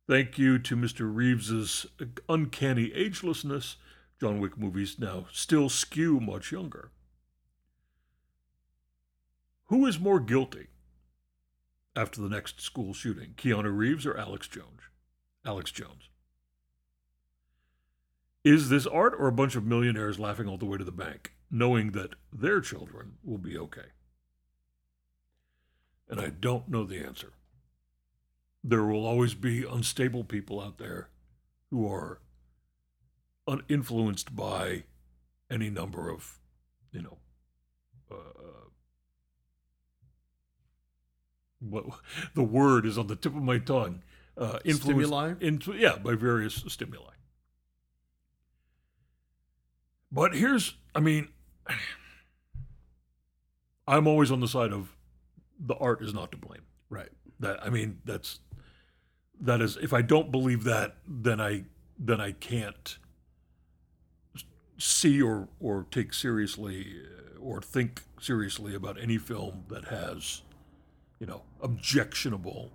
Thank you to Mr. Reeves's uncanny agelessness, John Wick movies now still skew much younger. Who is more guilty after the next school shooting, Keanu Reeves or Alex Jones? Alex Jones. Is this art or a bunch of millionaires laughing all the way to the bank, knowing that their children will be okay? And I don't know the answer. There will always be unstable people out there who are uninfluenced by any number of, you know, uh, what the word is on the tip of my tongue. Uh, influenced- Stimuli? Into, yeah, by various stimuli. But here's, I mean, I'm always on the side of the art is not to blame. Right. That I mean, that's that is. If I don't believe that, then I then I can't see or or take seriously uh, or think seriously about any film that has, you know, objectionable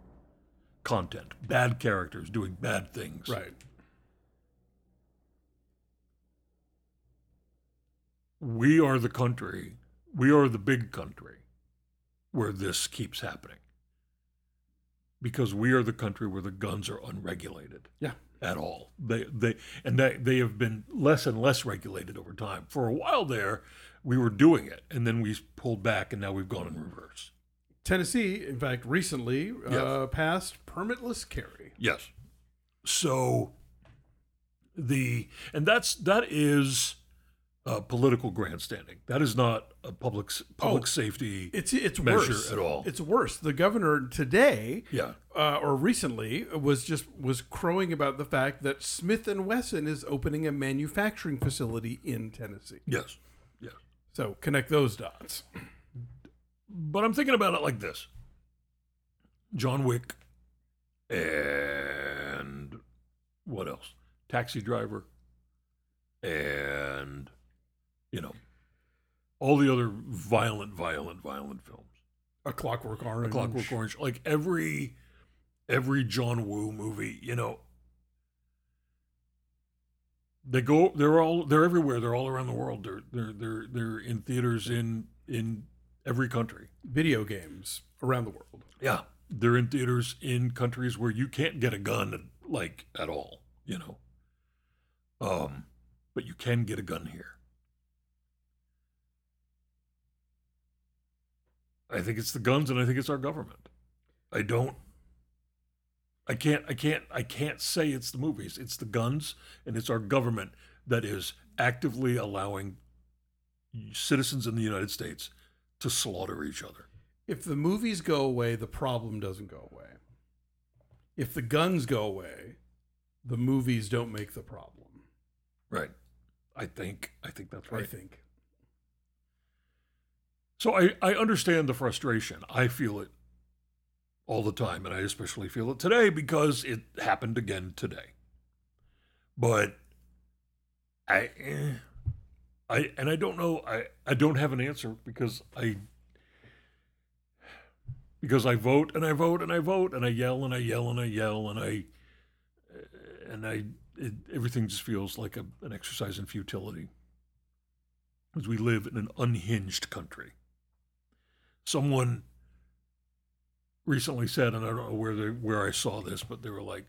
content, bad characters doing bad things. Right. We are the country, we are the big country where this keeps happening. Because we are the country where the guns are unregulated Yeah. at all. They they and they, they have been less and less regulated over time. For a while there, we were doing it, and then we pulled back, and now we've gone in reverse. Tennessee, in fact, recently uh, passed permitless carry. Yes. So the and that's that is uh, political grandstanding. That is not a public public Oh, safety. It's it's measure worse at all. It's worse. The governor today, yeah. uh, or recently, was just was crowing about the fact that Smith and Wesson is opening a manufacturing facility in Tennessee. Yes. Yes. So connect those dots. But I'm thinking about it like this: John Wick, and what else? Taxi Driver, and you know all the other violent, violent, violent films. A Clockwork Orange. A Clockwork Orange, like every every John Woo movie, you know. They go they're all they're everywhere, they're all around the world. They're they're they're they're in theaters in in every country. Video games around the world. Yeah. They're in theaters in countries where you can't get a gun like at all, you know. Um but you can get a gun here. I think it's the guns and I think it's our government. I don't I can't I can't I can't say it's the movies. It's the guns and it's our government that is actively allowing citizens in the United States to slaughter each other. If the movies go away, the problem doesn't go away. if the guns go away, the movies don't make the problem. Right. I think I think that's right. I think. So I, I understand the frustration. I feel it all the time, and I especially feel it today because it happened again today. But I eh, I and I don't know I, I don't have an answer because I because I vote and I vote and I vote and I yell and I yell and I yell and I and I it, everything just feels like a, an exercise in futility because we live in an unhinged country. Someone recently said, and I don't know where they, where I saw this, but they were like,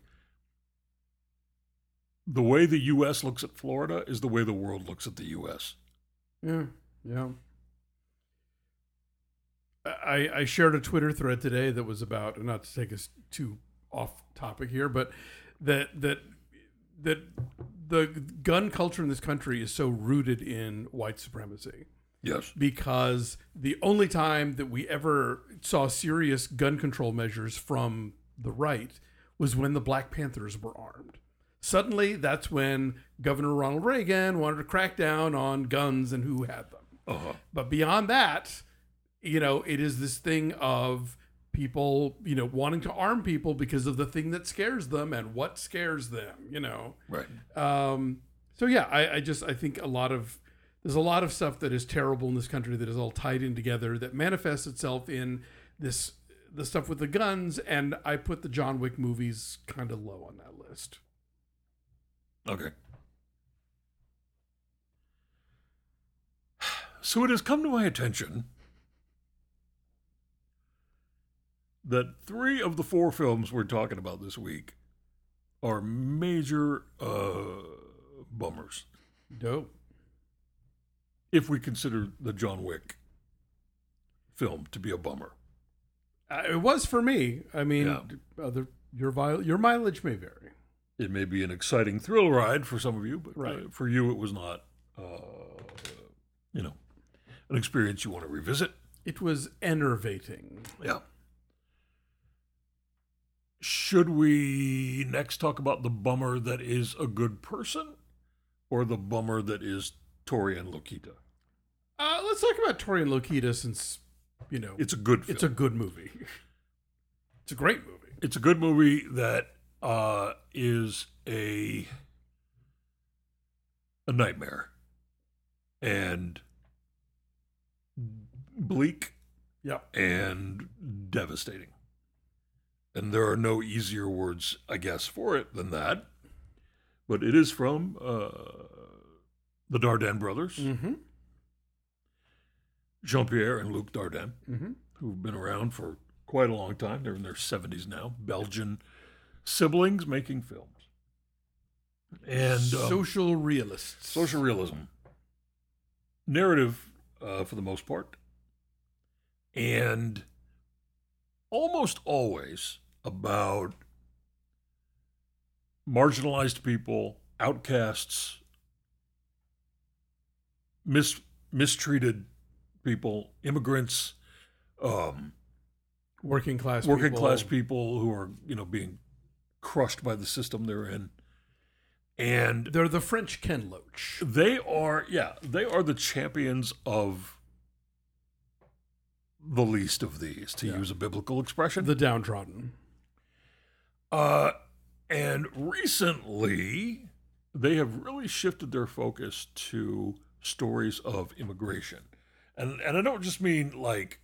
"The way the U.S. looks at Florida is the way the world looks at the U.S." Yeah, yeah. I, I shared a Twitter thread today that was about, not to take us too off topic here, but that that that the gun culture in this country is so rooted in white supremacy Yes. because the only time that we ever saw serious gun control measures from the right was when the Black Panthers were armed. Suddenly, that's when Governor Ronald Reagan wanted to crack down on guns and who had them. Uh-huh. But beyond that, you know, it is this thing of people, you know, wanting to arm people because of the thing that scares them and what scares them, you know. Right. Um, so yeah, I, I just I think a lot of there's a lot of stuff that is terrible in this country that is all tied in together that manifests itself in this the stuff with the guns, and I put the John Wick movies kind of low on that list. Okay. So it has come to my attention that three of the four films we're talking about this week are major uh, bummers. Dope. If we consider the John Wick film to be a bummer. Uh, it was for me. I mean, Yeah. other your your mileage may vary. It may be an exciting thrill ride for some of you, but uh, Right. for you, it was not, uh, you know, an experience you want to revisit. It was enervating. Yeah. Should we next talk about the bummer that is a good person or the bummer that is Tori and Lokita? Uh, let's talk about Tori and Lokita since you know It's a good film. it's a good movie. It's a great movie. it's a good movie that uh, is a a nightmare and bleak Yep. and devastating. And there are no easier words, I guess, for it than that. But it is from uh, the Dardenne brothers, Mm-hmm. Jean Pierre and Luc Dardenne, Mm-hmm. who've been around for quite a long time. They're in their 70s now, Belgian siblings making films. And um, Social realists. social realism, narrative uh, for the most part, and almost always about marginalized people, outcasts, mis- mistreated people, immigrants, um, working class. working people. class people who are you know being crushed by the system they're in, and They're the French Ken Loach. they are yeah they are the champions of the least of these to use a biblical expression The downtrodden. uh and recently they have really shifted their focus to stories of immigration and and i don't just mean like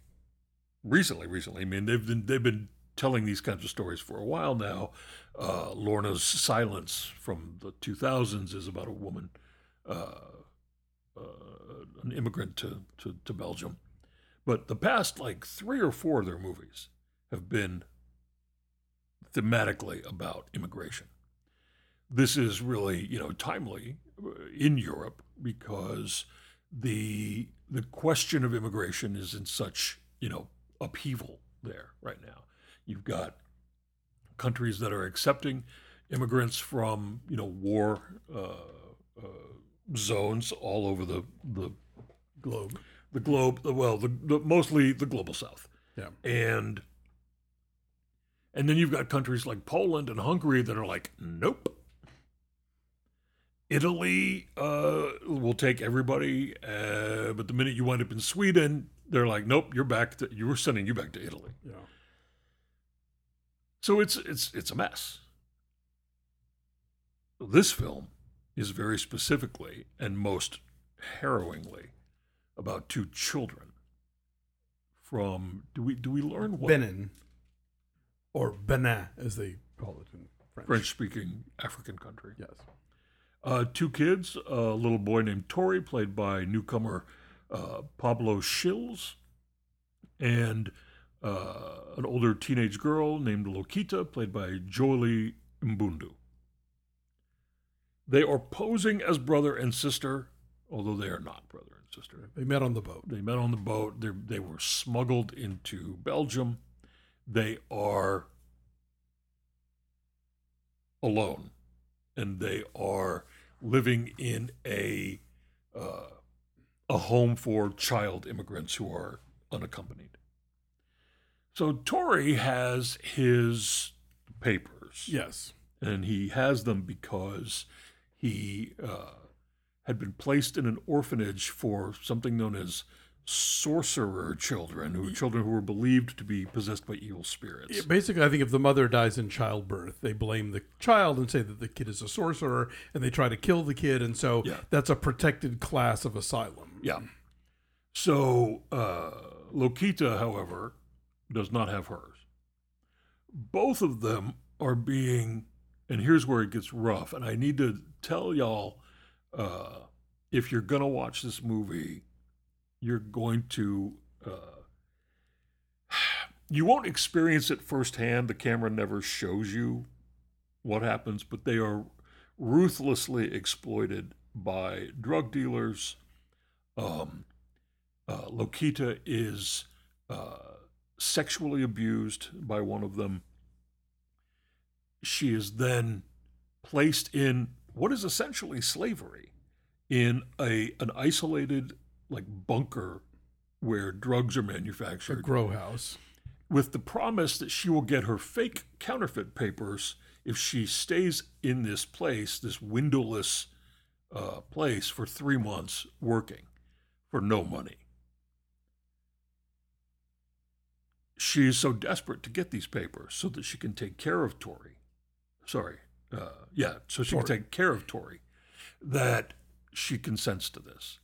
recently recently i mean they've been they've been telling these kinds of stories for a while now uh lorna's silence from the 2000s is about a woman uh, uh, an immigrant to, to, to Belgium. But the past like three or four of their movies have been thematically about immigration. This is really, you know, timely uh, in Europe because the the question of immigration is in such, you know, upheaval there right now. You've got countries that are accepting immigrants from, you know, war uh, uh, zones all over the the Globe. the globe, well, the, the mostly the global south, Yeah. and And then you've got countries like Poland and Hungary that are like, nope. Italy uh, will take everybody, uh, but the minute you wind up in Sweden, they're like, nope, you're back. To, you were sending you back to Italy. Yeah. So it's it's it's a mess. This film is very specifically and most harrowingly about two children from do we do we learn what Benin, or Benin, as they call it in French. French speaking African country. Yes. Uh, two kids, a little boy named Tori, played by newcomer uh, Pablo Schils, and uh, an older teenage girl named Lokita, played by Joely Mbundu. They are posing as brother and sister, although they are not brother and sister. They met on the boat. They met on the boat. They're, they were smuggled into Belgium. They are alone, and they are living in a uh, a home for child immigrants who are unaccompanied. So Tori has his papers Yes. and he has them because he uh, had been placed in an orphanage for something known as sorcerer children, who children who were believed to be possessed by evil spirits. Yeah, Basically, I think if the mother dies in childbirth, they blame the child and say that the kid is a sorcerer, and they try to kill the kid, and so Yeah. that's a protected class of asylum. Yeah. So uh, Lokita, however, does not have hers. Both of them are being, and here's where it gets rough. And I need to tell y'all uh, if you're going to watch this movie, you're going to. Uh, you won't experience it firsthand. The camera never shows you what happens, but they are ruthlessly exploited by drug dealers. Um, uh, Lokita is uh, sexually abused by one of them. She is then placed in what is essentially slavery in a an isolated like bunker where drugs are manufactured. A grow house. with the promise that she will get her fake counterfeit papers if she stays in this place, this windowless uh, place, for three months working for no money. She is so desperate to get these papers so that she can take care of Tori. Sorry, uh, yeah, so she can take care of Tori, that she consents to this.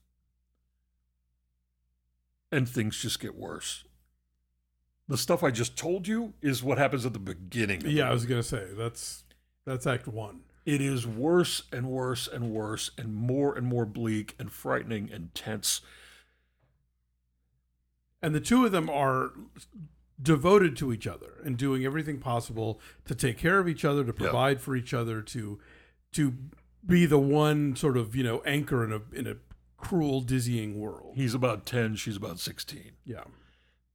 And things just get worse the stuff I just told you is what happens at the beginning. of the Yeah, I was gonna say that's that's Act One. It is worse and worse and worse and more and more bleak and frightening and tense. And the two of them are devoted to each other and doing everything possible to take care of each other, to provide for each other, to to be the one sort of you know anchor in a in a cruel, dizzying world. He's about 10, she's about 16. Yeah,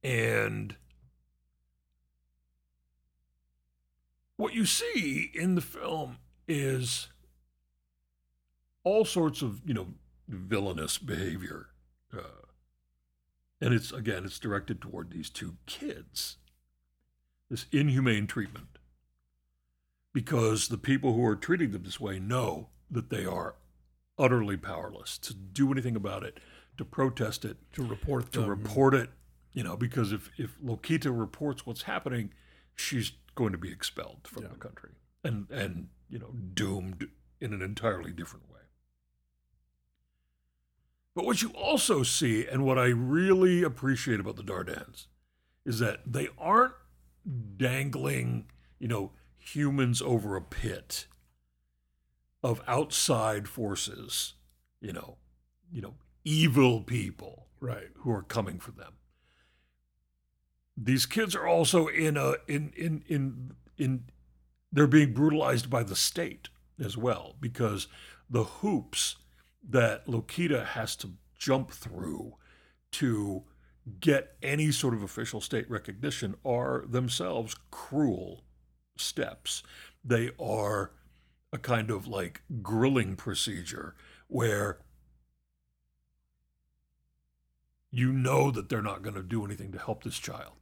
And what you see in the film is all sorts of, you know, villainous behavior. Uh, and it's, again, it's directed toward these two kids. This inhumane treatment. Because the people who are treating them this way know that they are utterly powerless to do anything about it, to protest it, to report to them. report it, you know, because if, if Lokita reports what's happening, she's going to be expelled from Yeah. the country and, and, you know, doomed in an entirely different way. But what you also see, and what I really appreciate about the Dardennes, is that they aren't dangling, you know, humans over a pit of outside forces, you know, you know, evil people right. who are coming for them. These kids are also in a in in in in they're being brutalized by the state as well because the hoops that Lokita has to jump through to get any sort of official state recognition are themselves cruel steps. They are a kind of like grilling procedure where you know that they're not going to do anything to help this child.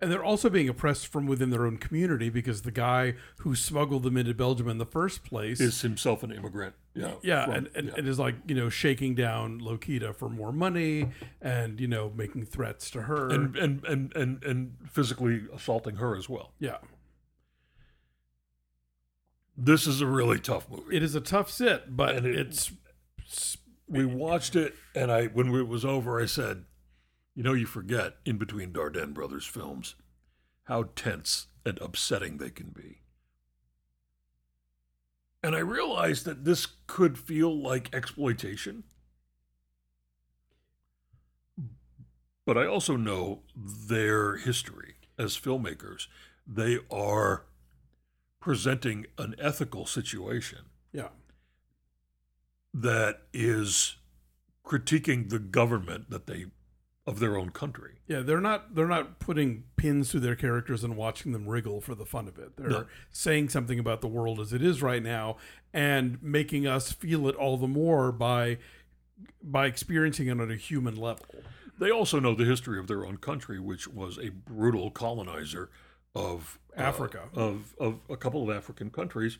And they're also being oppressed from within their own community because the guy who smuggled them into Belgium in the first place Is himself an immigrant. Yeah. yeah, from- and, and, yeah. and is like, you know, shaking down Lokita for more money and, you know, making threats to her. and, and, and, and, and physically assaulting her as well. yeah. This is a really tough movie. It is a tough sit, but it- it's we watched it, and I when it was over, I said, "You know, you forget in between Dardenne brothers films how tense and upsetting they can be." And I realized that this could feel like exploitation. But I also know their history as filmmakers. They are presenting an ethical situation yeah. that is critiquing the government that they of their own country. Yeah, they're not they're not putting pins through their characters and watching them wriggle for the fun of it. They're No. saying something about the world as it is right now and making us feel it all the more by by experiencing it on a human level. They also know the history of their own country, which was a brutal colonizer of uh, Africa. of of a couple of African countries,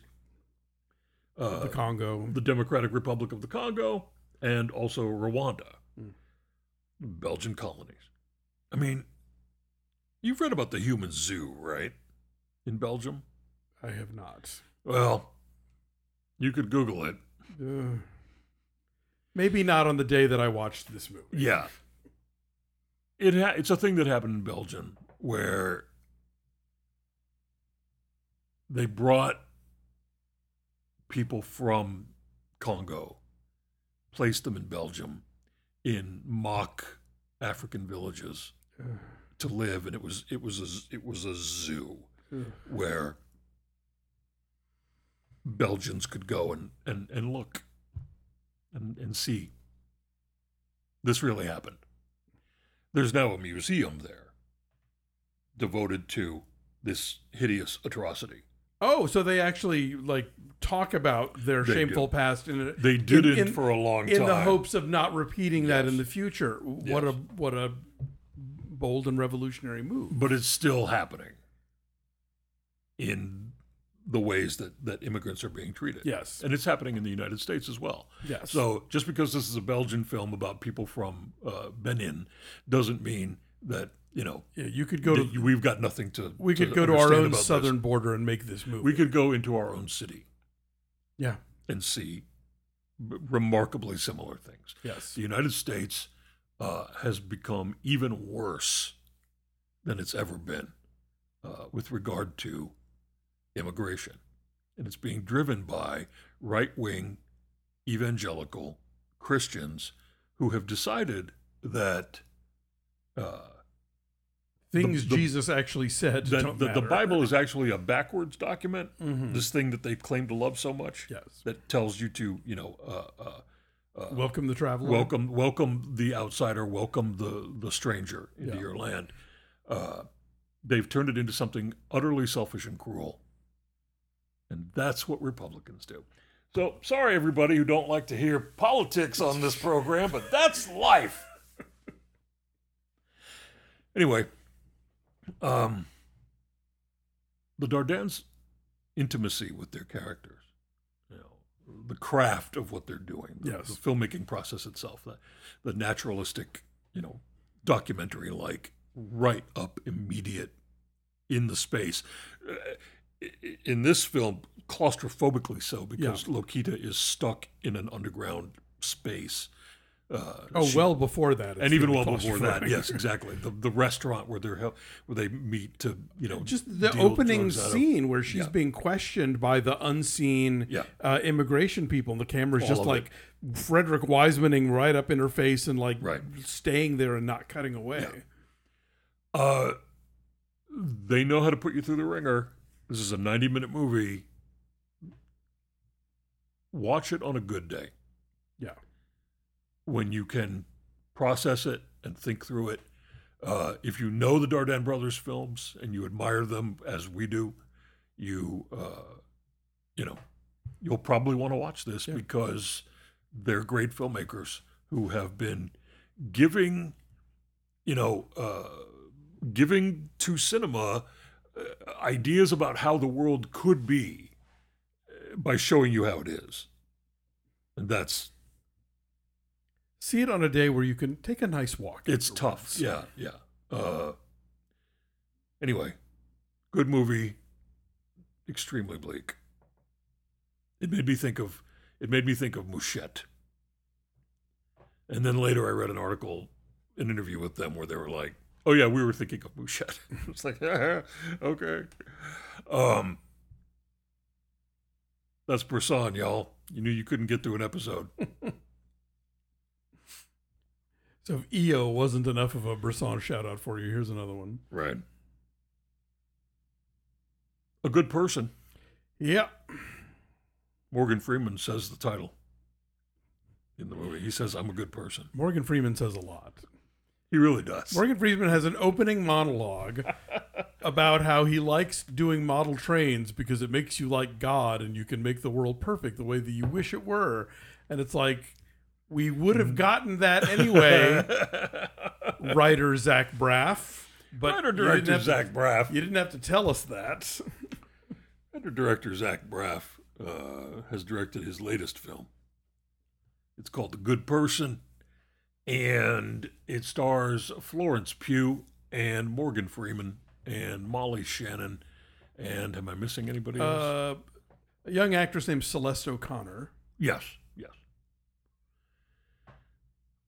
Uh, the Congo. the Democratic Republic of the Congo, and also Rwanda, Belgian colonies. I mean, you've read about the human zoo, right? In Belgium. I have not. Well, you could Google it. Uh, maybe not on the day that I watched this movie. Yeah. It ha- it's a thing that happened in Belgium where they brought people from Congo, placed them in Belgium in mock African villages to live, and it was it was a, it was a zoo where Belgians could go and, and, and look and, and see. This really happened. There's now a museum there devoted to this hideous atrocity. Oh, so they actually like talk about their They shameful do. past in a, They in- didn't in- for a long in time. In the hopes of not repeating that in the future. What Yes. a what a bold and revolutionary move. but it's still happening in the ways that, that immigrants are being treated. Yes. And it's happening in the United States as well. Yes. So just because this is a Belgian film about people from uh, Benin doesn't mean that, you know, Yeah, you could go to we've got nothing to. we could go to our own about this. southern border and make this movie. We could go into our own city yeah. and see remarkably similar things. Yes. The United States uh, has become even worse than it's ever been uh, with regard to immigration. And it's being driven by right wing evangelical Christians who have decided that. Uh, Things the- Jesus actually said don't that the. Bible is actually a backwards document. Mhm. This thing that they claim to love so much Yes. that tells you to, you know, uh, uh, Welcome the traveler. welcome, welcome the outsider, welcome the the stranger into Yeah. your land. Uh, they've turned it into something utterly selfish and cruel, and that's what Republicans do. So sorry, everybody who don't like to hear politics on this program, but that's life. anyway, um, the Dardennes' intimacy with their characters, you know, the craft of what they're doing, the, Yes. the filmmaking process itself, the, the naturalistic, you know, documentary like right up immediate in the space. Uh, in this film, claustrophobically so because Lokita is stuck in an underground space. Uh, oh, she- well before that. and even well before that, yes, exactly. The the restaurant where they're where they meet to you know Just the opening drugs out of- scene where she's Yeah. being questioned by the unseen Yeah. uh, immigration people, and the camera's All just like Frederick Wisemaning right up in her face and like Right. staying there and not cutting away. Uh, they know how to put you through the ringer. This is a 90 minute movie. Watch it on a good day Yeah. When you can process it and think through it. Uh, if you know the Dardenne brothers films and you admire them as we do, you uh, you know you'll probably want to watch this because they're great filmmakers who have been giving you know uh, giving to cinema uh, ideas about how the world could be uh, by showing you how it is. And that's See it on a day where you can take a nice walk. it's tough. Yeah, yeah. Uh, anyway, good movie. Extremely bleak. It made me think of it made me think of Mouchette. And then later I read an article, an interview with them where they were like, "Oh yeah, we were thinking of Mouchette." it's like, okay. Um, that's Bresson, y'all. You knew you couldn't get through an episode. So if EO wasn't enough of a Bresson shout out for you, here's another one. Right. A good person. Yeah. Morgan Freeman says the title in the movie. He says, I'm a good person. Morgan Freeman says a lot. He really does. Morgan Freeman has an opening monologue about how he likes doing model trains because it makes you like God and you can make the world perfect the way that you wish it were. And it's like, we would have gotten that anyway, writer Zach Braff. But Writer director to- Zach Braff. You didn't have to tell us that. Writer director Zach Braff uh, has directed his latest film. It's called The Good Person, and it stars Florence Pugh and Morgan Freeman and Molly Shannon. And am I missing anybody else? Uh, a young actress named Celeste O'Connor. Yes.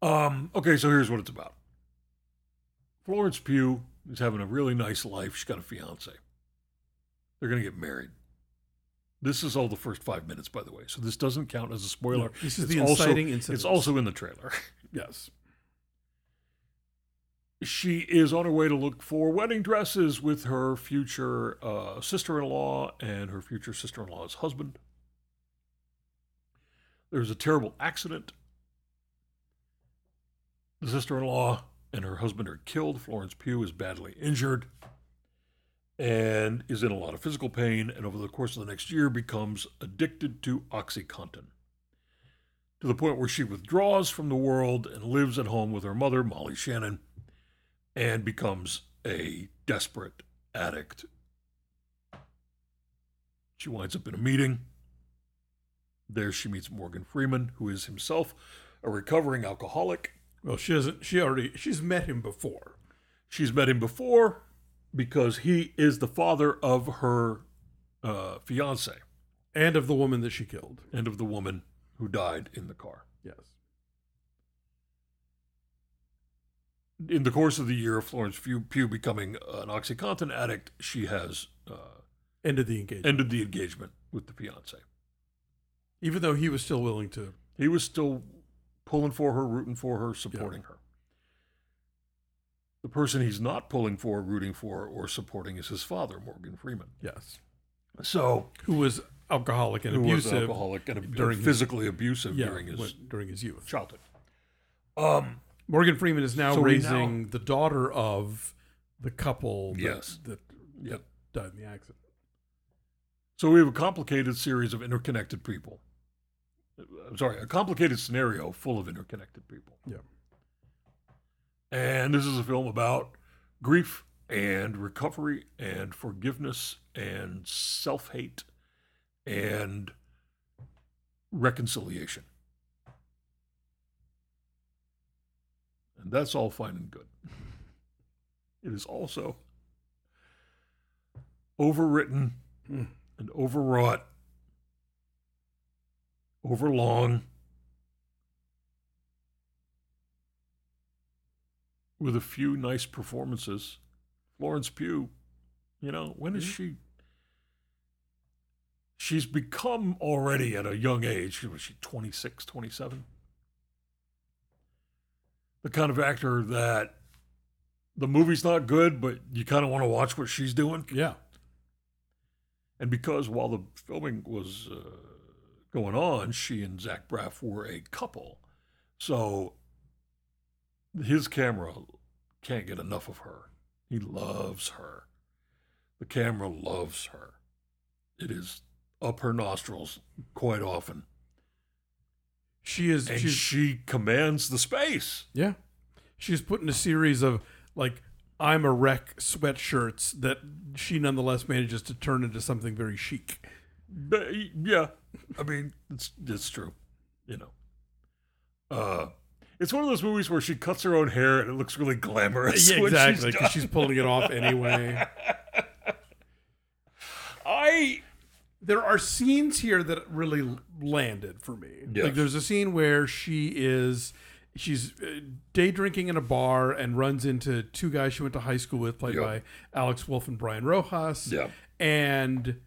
Um, okay, so here's what it's about. Florence Pugh is having a really nice life. She's got a fiance. They're going to get married. This is all the first five minutes, by the way. So this doesn't count as a spoiler. No, this is It's the also- inciting incident. It's also in the trailer. Yes. she is on her way to look for wedding dresses with her future uh, sister-in-law and her future sister-in-law's husband. There's a terrible accident. The sister-in-law and her husband are killed. Florence Pugh is badly injured and is in a lot of physical pain and over the course of the next year becomes addicted to OxyContin to the point where she withdraws from the world and lives at home with her mother, Molly Shannon, and becomes a desperate addict. She winds up in a meeting. There she meets Morgan Freeman, who is himself a recovering alcoholic. Well, she hasn't. She already. She's met him before. She's met him before because he is the father of her uh, fiance and of the woman that she killed. and of the woman who died in the car. Yes. in the course of the year of Florence Pugh, becoming an OxyContin addict, she has uh, Ended the engagement, ended the engagement with the fiance. even though he was still willing to. He was still pulling for her, rooting for her, supporting her. The person he's not pulling for, rooting for, or supporting is his father, Morgan Freeman. Yes. So, Who was alcoholic and abusive alcoholic and ab- during his- physically abusive yeah, during his during his youth. childhood. Um, Morgan Freeman is now So raising the daughter of the couple that, Yes. that, Yeah. that died in the accident. So we have a complicated series of interconnected people. I'm sorry, a complicated scenario full of interconnected people. Yeah. And this is a film about grief and recovery and forgiveness and self hate and reconciliation. And that's all fine and good. It is also overwritten Hmm. and overwrought, overlong, with a few nice performances. Florence Pugh, you know, when is she? She's become already at a young age, was she 26, 27? The kind of actor that the movie's not good, but you kind of want to watch what she's doing. Yeah. And because while the filming was uh, going on, she and Zach Braff were a couple. So his camera can't get enough of her. He loves her. The camera loves her. It is up her nostrils quite often. She is. And she commands the space. yeah. She's put in a series of like I'm a wreck sweatshirts that she nonetheless manages to turn into something very chic. Yeah, I mean, it's it's true, you know. Uh, it's one of those movies where she cuts her own hair and it looks really glamorous. Yeah, exactly, because done. she's pulling it off anyway. I there are scenes here that really landed for me. Yes. Like there's a scene where she is she's uh, day drinking in a bar and runs into two guys she went to high school with, played Yep. by Alex Wolff and Brian Rojas. Yeah. And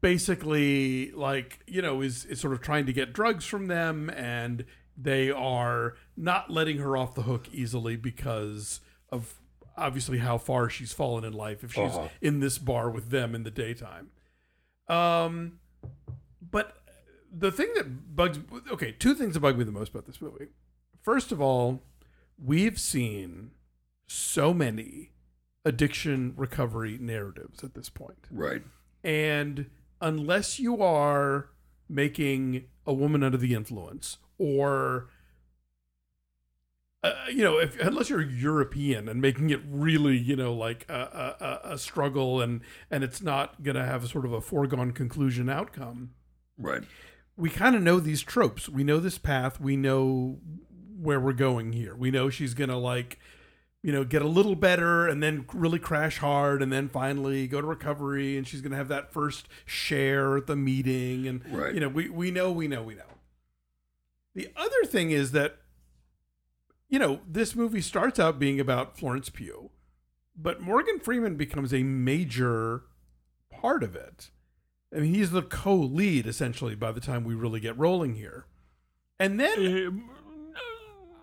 basically like, you know, is is sort of trying to get drugs from them and they are not letting her off the hook easily because of obviously how far she's fallen in life if she's Uh-huh. in this bar with them in the daytime. Um, but the thing that bugs okay, two things that bug me the most about this movie. First of all, we've seen so many addiction recovery narratives at this point. right. And unless you are making a woman under the influence or uh, you know, if unless you're European and making it really, you know, like a, a, a- struggle and and it's not going to have sort of a foregone conclusion outcome, Right. we kind of know these tropes. We know this path. We know where we're going here. We know she's going to like, you know, get a little better and then really crash hard and then finally go to recovery and she's going to have that first share at the meeting and Right. you know, we we know, we know, we know. The other thing is that you know, this movie starts out being about Florence Pugh, but Morgan Freeman becomes a major part of it. I mean, he's the co-lead essentially by the time we really get rolling here. And then Um,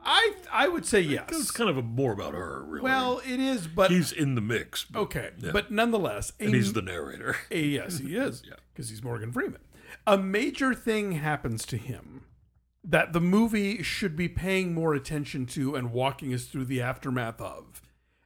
I I would say yes. It's kind of a, more about her, really. well, it is, but he's in the mix. but- okay, Yeah. but nonetheless, a, and he's the narrator. a- yes, he is, Yeah. because he's Morgan Freeman. A major thing happens to him that the movie should be paying more attention to and walking us through the aftermath of.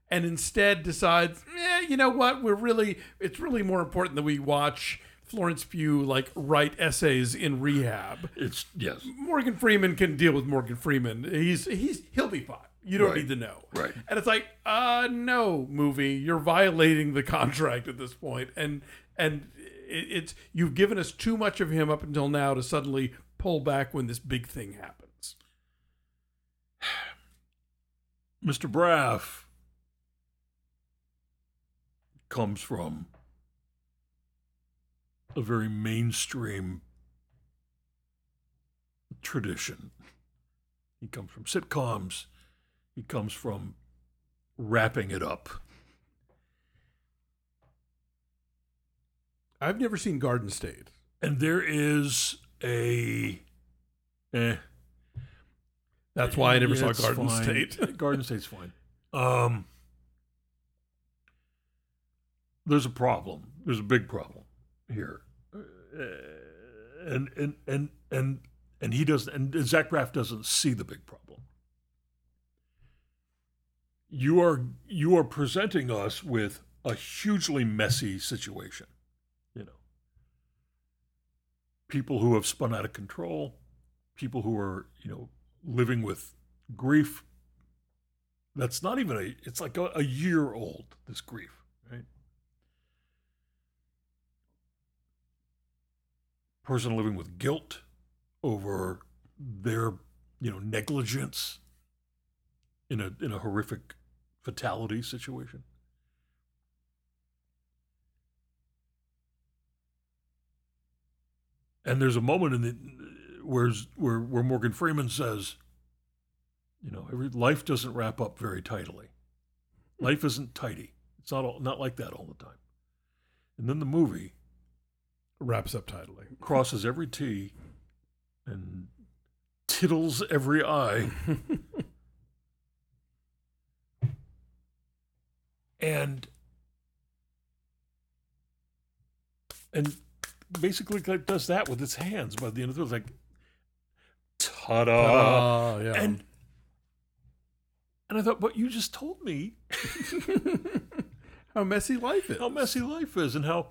And instead decides, eh, you know what? We're really, it's really more important that we watch Florence Pugh like write essays in rehab. It's yes, Morgan Freeman can deal with Morgan Freeman. He's he's he'll be fine. You don't Right. need to know. Right. And it's like, uh no, movie, you're violating the contract at this point. And and it, it's you've given us too much of him up until now to suddenly pull back when this big thing happens. Mr. Braff comes from a very mainstream tradition. He comes from sitcoms. He comes from wrapping it up. I've never seen Garden State. And there is a eh, That's why I never Yeah, saw Garden fine. State. Garden State's fine. Um, there's a problem. There's a big problem here, and and and and and he doesn't. And Zach Braff doesn't see the big problem. You are you are presenting us with a hugely messy situation. You know, people who have spun out of control, people who are you know living with grief that's not even a it's like a, a year old this grief right person living with guilt over their you know negligence in a in a horrific fatality situation and there's a moment in the where's where where Morgan Freeman says you know, every life doesn't wrap up very tidily. Life isn't tidy. It's not all, not like that all the time. And then the movie Wraps up tidily. crosses every T and tittles every I. and and basically like does that with its hands by the end of it. Like ta-da. Ah, yeah. And and I thought, what you just told me how messy life is. how messy life is and how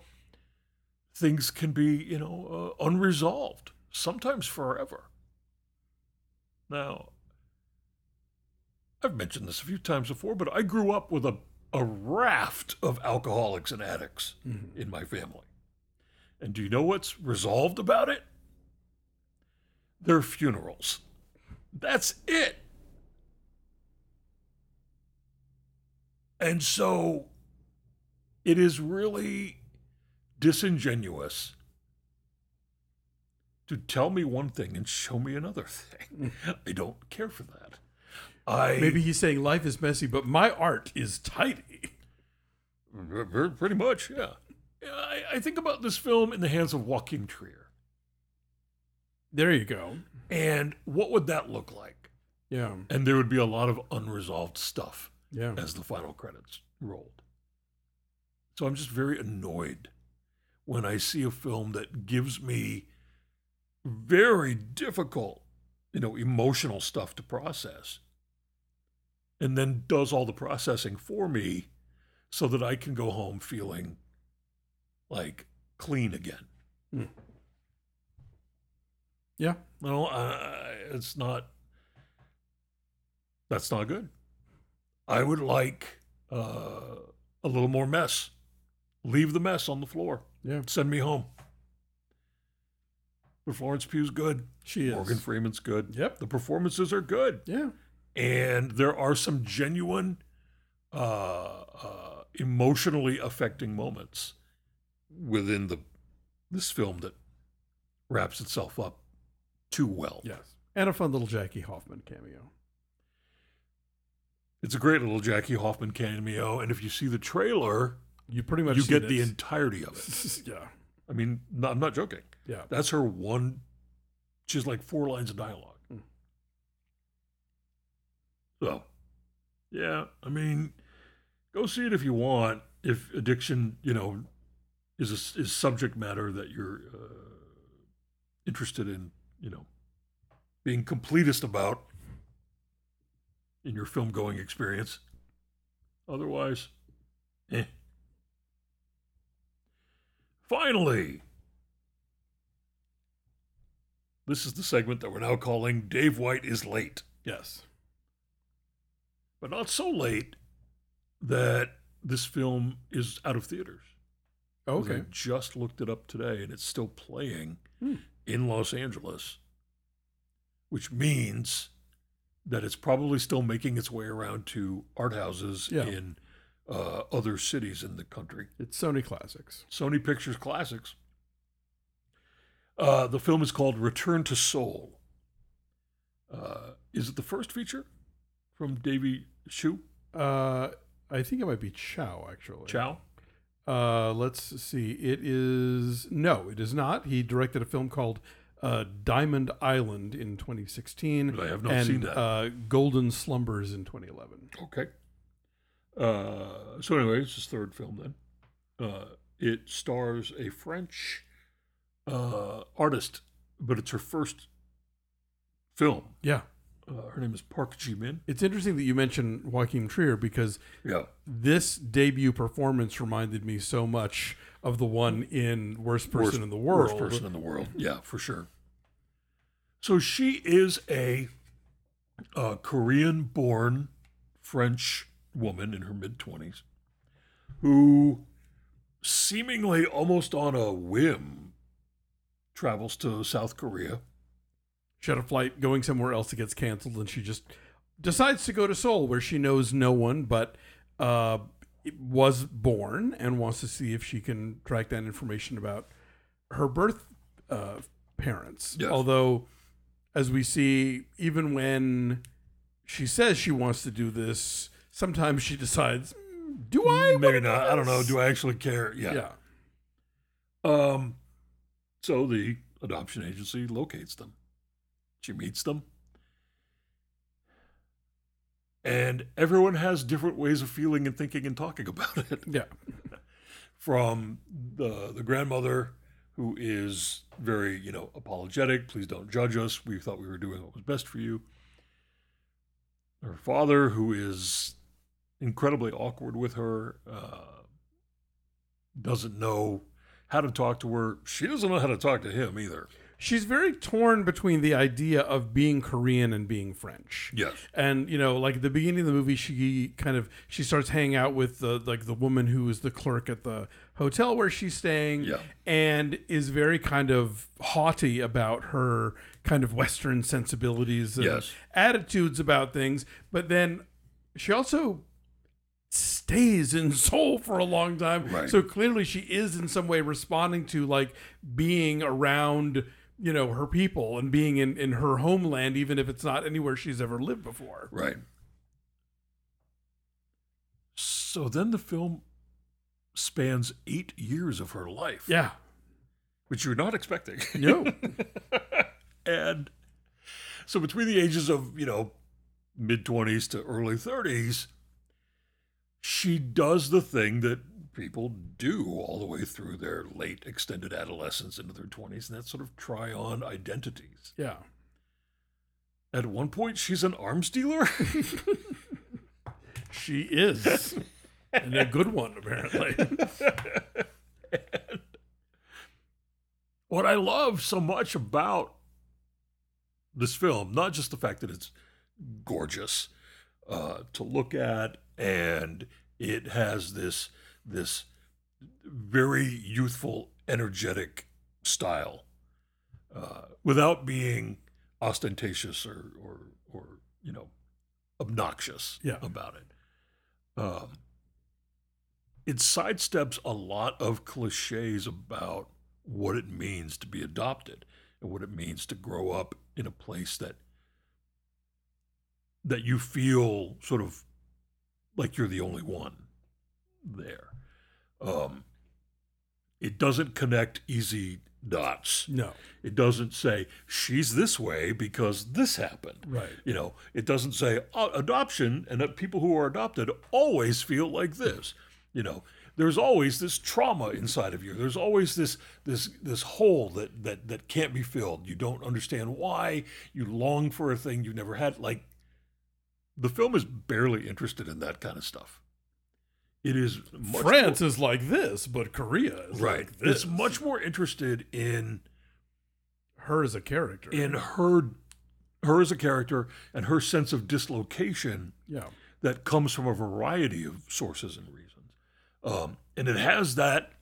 things can be, you know, uh, unresolved, sometimes forever. Now, I've mentioned this a few times before, but I grew up with a, a raft of alcoholics and addicts in my family. And do you know what's resolved about it? Their funerals. That's it. And so it is really disingenuous to tell me one thing and show me another thing. Mm. I don't care for that. I Maybe he's saying life is messy, but my art is tidy. Pretty much, yeah. I, I think about this film in the hands of Joachim Trier. There you go. And what would that look like? Yeah. And there would be a lot of unresolved stuff Yeah. as the final credits rolled. So I'm just very annoyed when I see a film that gives me very difficult, you know, emotional stuff to process and then does all the processing for me so that I can go home feeling like clean again. Yeah. No, it's not. That's not good. I would like uh, a little more mess. Leave the mess on the floor. Yeah. Send me home. But Florence Pugh's good. She is. Morgan Freeman's good. Yep. The performances are good. Yeah. And there are some genuine, uh, uh, emotionally affecting moments within the this film that wraps itself up too well. Yes. And a fun little Jackie Hoffman cameo. It's a great little Jackie Hoffman cameo, and if you see the trailer, You pretty much you get the entirety of it. yeah. I mean, no, I'm not joking. Yeah. That's her one. She's like four lines of dialogue. So, yeah, I mean, go see it if you want. If addiction, you know, is a, is subject matter that you're uh, interested in, you know, being completest about in your film going experience. Otherwise, eh. Finally, this is the segment that we're now calling Dave White is late, Yes. but not so late that this film is out of theaters. I Okay. just looked it up today and it's still playing Hmm. in Los Angeles, which means that it's probably still making its way around to art houses Yeah. in uh, other cities in the country. It's Sony Classics. Sony Pictures Classics. Uh, the film is called Return to Seoul. Uh, is it the first feature from Davy Chou Uh, I think it might be Chow, actually. Chow? Uh, let's see. It is no, it is not. He directed a film called uh, Diamond Island in 2016. I have not and, seen that. Uh, Golden Slumbers in 2011. Okay. Uh, so anyway, it's his third film then. Uh, it stars a French uh, artist, but it's her first film. Yeah, Uh, her name is Park Ji Min. it's interesting that you mentioned Joachim Trier because Yeah. this debut performance reminded me so much of the one in Worst Person worst, in the World. Worst person in the world. Yeah, for sure. So she is a, uh Korean-born French woman in her mid twenties, who seemingly almost on a whim travels to South Korea. She had a flight going somewhere else that gets canceled, and she just decides to go to Seoul, where she knows no one, but uh, was born and wants to see if she can track down information about her birth uh, parents. Yes. Although, as we see, even when she says she wants to do this, sometimes she decides, "Hmm, "Do I? Maybe not. I don't know. Do I actually care? Yeah. Yeah. Um, so the adoption agency locates them. She meets them. And everyone has different ways of feeling and thinking and talking about it. Yeah. From the the grandmother who is very, you know, apologetic, please don't judge us. We thought we were doing what was best for you. Her father who is incredibly awkward with her, uh, doesn't know how to talk to her. She doesn't know how to talk to him either. she's very torn between the idea of being Korean and being French. Yes. And you know, like at the beginning of the movie, she kind of she starts hanging out with the like the woman who is the clerk at the hotel where she's staying, Yeah. and is very kind of haughty about her kind of Western sensibilities and Yes. attitudes about things. But then she also stays in Seoul for a long time. Right. So clearly she is in some way responding to like being around, you know, her people and being in, in her homeland, even if it's not anywhere she's ever lived before. Right. So then the film spans eight years of her life, Yeah. which you're not expecting. No. and so between the ages of, you know, mid 20s to early 30s, she does the thing that people do all the way through their late extended adolescence into their 20s, and that's sort of try on identities. yeah. At one point, she's an arms dealer. She is. and a good one, apparently. what I love so much about this film, not just the fact that it's gorgeous uh, to look at, and it has this this very youthful, energetic style, uh, without being ostentatious or or or you know obnoxious Yeah. about it. Um, it sidesteps a lot of cliches about what it means to be adopted and what it means to grow up in a place that that you feel sort of like you're the only one there. Um, it doesn't connect easy dots. No. It doesn't say she's this way because this happened. Right. You know, it doesn't say oh, adoption and that people who are adopted always feel like this. You know, there's always this trauma inside of you. There's always this this this hole that that that can't be filled. You don't understand why. You long for a thing you never had. Like the film is barely interested in that kind of stuff. It is much France is like this, but Korea is right. like this. It's much more interested in her as a character. in her her as a character and her sense of dislocation yeah. that comes from a variety of sources and reasons. Um, and it has that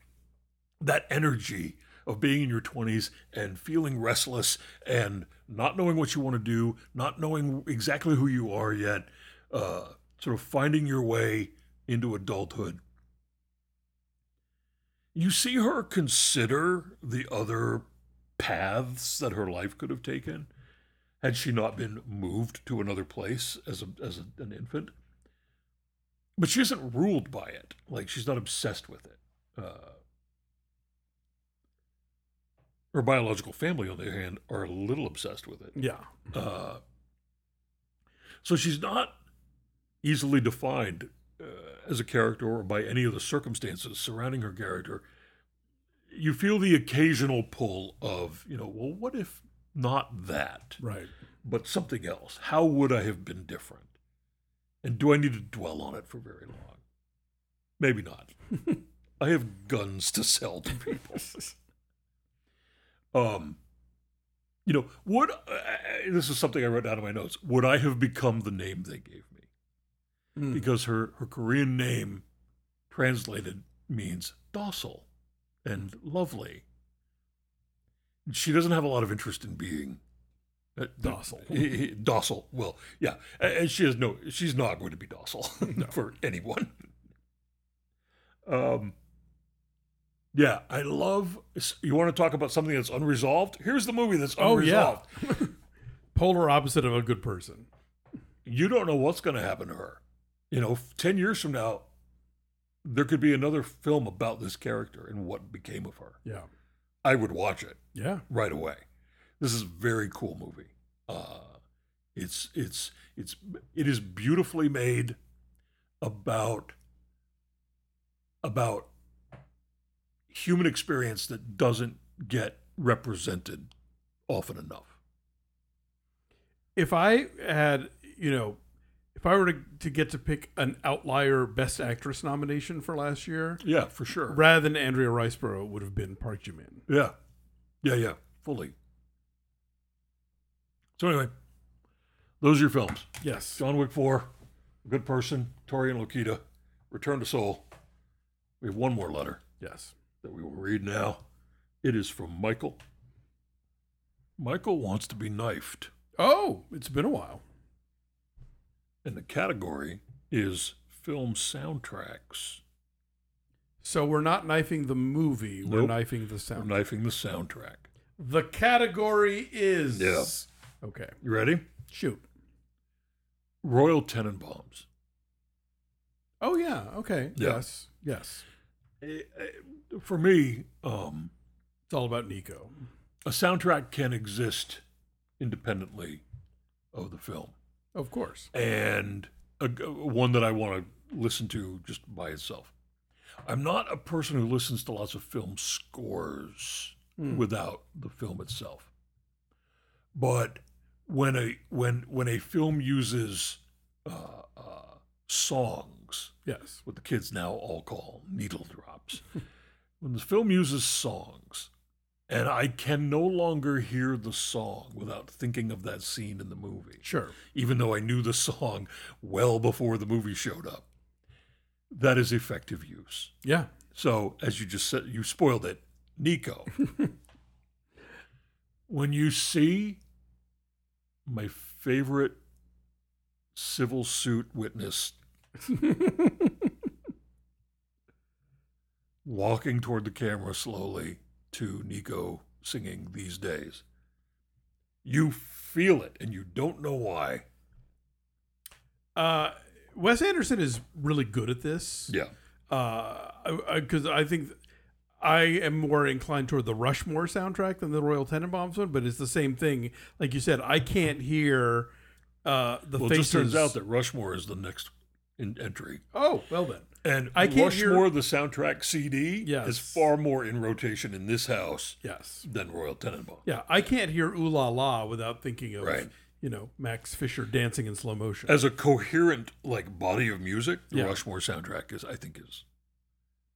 that energy of being in your 20s and feeling restless and not knowing what you want to do, not knowing exactly who you are yet, uh, sort of finding your way into adulthood. You see her consider the other paths that her life could have taken had she not been moved to another place as a, as a, an infant. But she isn't ruled by it. Like she's not obsessed with it. Uh, her biological family, on the other hand, are a little obsessed with it. Yeah. Uh, so she's not easily defined uh, as a character or by any of the circumstances surrounding her character. You feel the occasional pull of, you know, well, what if not that, Right. but something else? How would I have been different? And do I need to dwell on it for very long? Maybe not. I have guns to sell to people. um, you know, would uh, this is something I wrote down in my notes? Would I have become the name they gave me? Mm. Because her her Korean name, translated, means docile and lovely. She doesn't have a lot of interest in being uh, Docile. docile. Well, yeah, and she has no. She's not going to be docile for anyone. Um. Yeah, I love. You want to talk about something that's unresolved? Here's the movie that's unresolved. Oh, yeah. Polar opposite of a good person. You don't know what's going to happen to her. You know, ten years from now, there could be another film about this character and what became of her. Yeah. I would watch it Yeah. right away. This is a very cool movie. Uh, it's it's it's it is beautifully made about about human experience that doesn't get represented often enough. If I had, you know, if I were to, to get to pick an outlier best actress nomination for last year, Yeah, for sure. rather than Andrea Riseborough, it would have been Park Jimin. Yeah, yeah, yeah, fully. So anyway, those are your films. Yes. John Wick 4, Good Person, Tori and Lokita, Return to Seoul. We have one more letter Yes. That we will read now. It is from Michael. Michael wants to be knifed, Oh, it's been a while. and the category is film soundtracks. So we're not knifing the movie. We're knifing the We're sound. knifing the soundtrack. The category is. Yeah. Okay. You ready? Shoot. Royal Tenenbaums. Oh yeah. Okay. Yeah. Yes. Yes. For me, um, It's all about Nico. a soundtrack can exist independently of the film. Of course. and a, one that I want to listen to just by itself. I'm not a person who listens to lots of film scores without the film itself. But when a when when a film uses uh, uh, songs, Yes. what the kids now all call needle drops, when the film uses songs, and I can no longer hear the song without thinking of that scene in the movie Sure. even though I knew the song well before the movie showed up. That is effective use. Yeah. So, as you just said, you spoiled it. Nico, when you see my favorite civil suit witness walking toward the camera slowly to Nico singing these days, you feel it and you don't know why. Uh, Wes Anderson is really good at this. Yeah. because I, think I am more inclined toward the Rushmore soundtrack than the Royal Tenenbaums one, but it's the same thing. Like you said, I can't hear uh, the Well, it faces. just turns out that Rushmore is the next in entry. oh, well then, And I can't hear- Rushmore, the soundtrack CD, Yes. is far more in rotation in this house yes, than Royal Tenenbaum. yeah, I can't hear "Ooh La La" without thinking of Right. you know Max Fischer dancing in slow motion. As a coherent like body of music, the Yeah. Rushmore soundtrack is, I think, is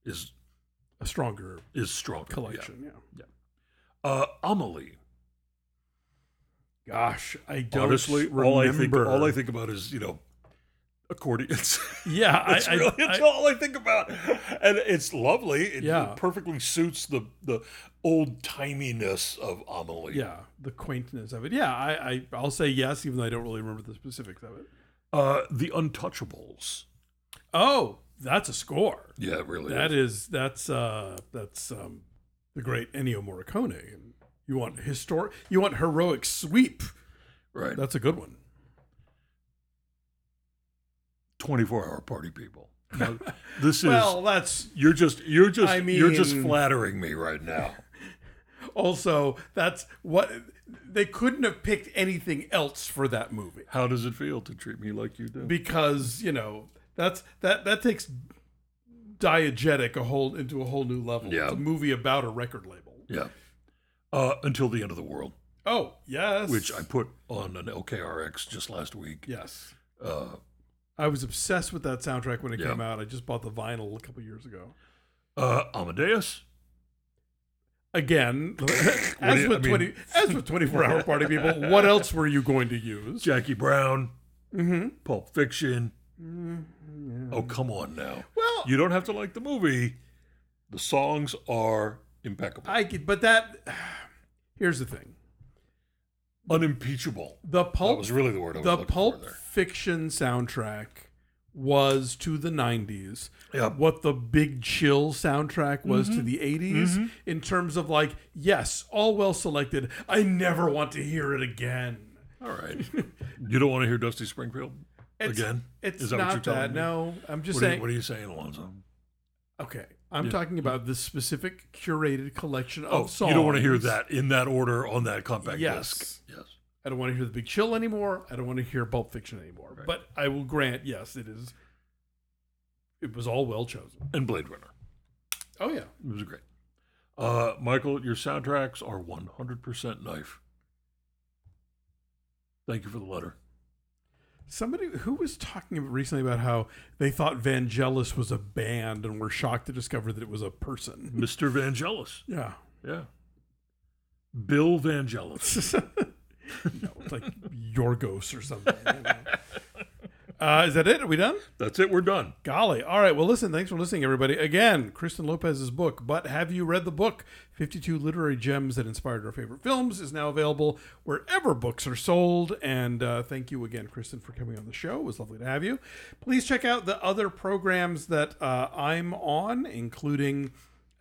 is a stronger is stronger. Collection. Yeah. Yeah. Uh, Amelie. Gosh, I don't Honestly, remember. all I think all I think about is you know accordions. yeah, That's I, I, really it's I- all I think about, and it's lovely. It Yeah. perfectly suits the the old timiness of Amelie. yeah, the quaintness of it. Yeah, I, I I'll say yes, even though I don't really remember the specifics of it. Uh, the Untouchables. Oh, that's a score. Yeah, it really. That is. is that's uh that's um the great Ennio Morricone. You want historic you want heroic sweep. right. That's a good one. Twenty four hour party people. Now, this is Well, that's you're just you're just I you're just flattering me right now. also that's what they couldn't have picked anything else for that movie How does it feel to treat me like you do? because, you know, that's that that takes diegetic a whole into a whole new level. Yeah. It's a movie about a record label. yeah. Uh, until the end of the world, Oh, yes. which I put on an LKRX just last week. Yes. Uh, I was obsessed with that soundtrack when it Yeah. came out. I just bought the vinyl a couple years ago. uh, Amadeus. Again, as you- with I mean- twenty, as with twenty-four hour party people, what else were you going to use? Jackie Brown, Mm-hmm. Pulp Fiction. Oh, come on now. Well, You don't have to like the movie. The songs are impeccable, I but that here's the thing: unimpeachable. the That pulp, was really the word I was the looking for Pulp there. Fiction soundtrack was to the '90s Yeah. what the Big Chill soundtrack was Mm-hmm. to the '80s in terms of like, yes, all well selected. I never want to hear it again. All right. you don't want to hear Dusty Springfield It's, again? It's Is that not what you're telling that. me? No, I'm just What are, saying. you, what are you saying, Alonso? okay, I'm talking about this specific curated collection of Oh, songs. you don't want to hear that in that order on that compact Yes. disc. Yes. I don't want to hear the Big Chill anymore. I don't want to hear Pulp Fiction anymore. But I will grant, yes, it is. It was all well chosen. And Blade Runner. Oh yeah, It was great. Uh, Michael, your soundtracks are 100% knife. Thank you for the letter. Somebody who was talking recently about how they thought Vangelis was a band and were shocked to discover that it was a person. Mr. Vangelis. Yeah, Yeah. Bill Vangelis. no, it's like Yorgos or something. you know. Uh, is that it? Are we done? That's it. We're done. Golly. All right. Well, listen, thanks for listening, everybody. Again, Kristen Lopez's book, But Have You Read the Book? 52 Literary Gems That Inspired Our Favorite Films is now available wherever books are sold. And uh, thank you again, Kristen, for coming on the show. It was lovely to have you. Please check out the other programs that uh, I'm on, including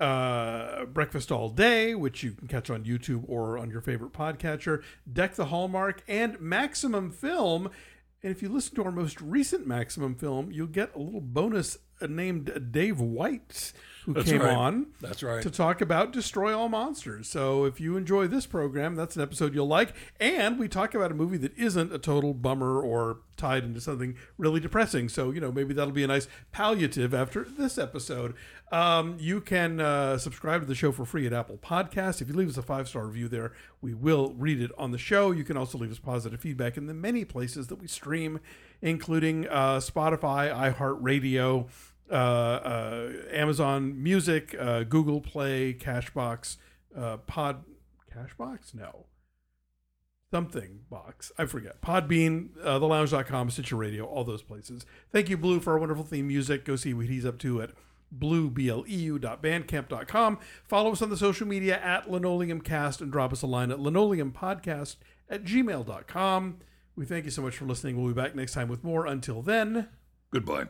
uh, Breakfast All Day, which you can catch on YouTube or on your favorite podcatcher, Deck the Hallmark, and Maximum Film. And if you listen to our most recent Maximum film, you'll get a little bonus uh, named Dave White, who That's came right. on That's right. to talk about Destroy All Monsters. So if you enjoy this program, that's an episode you'll like. And we talk about a movie that isn't a total bummer or tied into something really depressing. So, you know, maybe that'll be a nice palliative after this episode. Um, you can uh, subscribe to the show for free at Apple Podcasts. If you leave us a five star review there, we will read it on the show. You can also leave us positive feedback in the many places that we stream, including uh, Spotify, iHeartRadio, uh, uh, Amazon Music, uh, Google Play, Cashbox, uh, Pod, Cashbox? No. Something box. I forget. Podbean, uh, thelounge.com, Stitcher Radio, all those places. Thank you, Blue, for our wonderful theme music. Go see what he's up to at bluebleu.bandcamp.com. Follow us on the social media at linoleumcast and drop us a line at linoleumpodcast at gmail.com. We thank you so much for listening. We'll be back next time with more. Until then. Goodbye.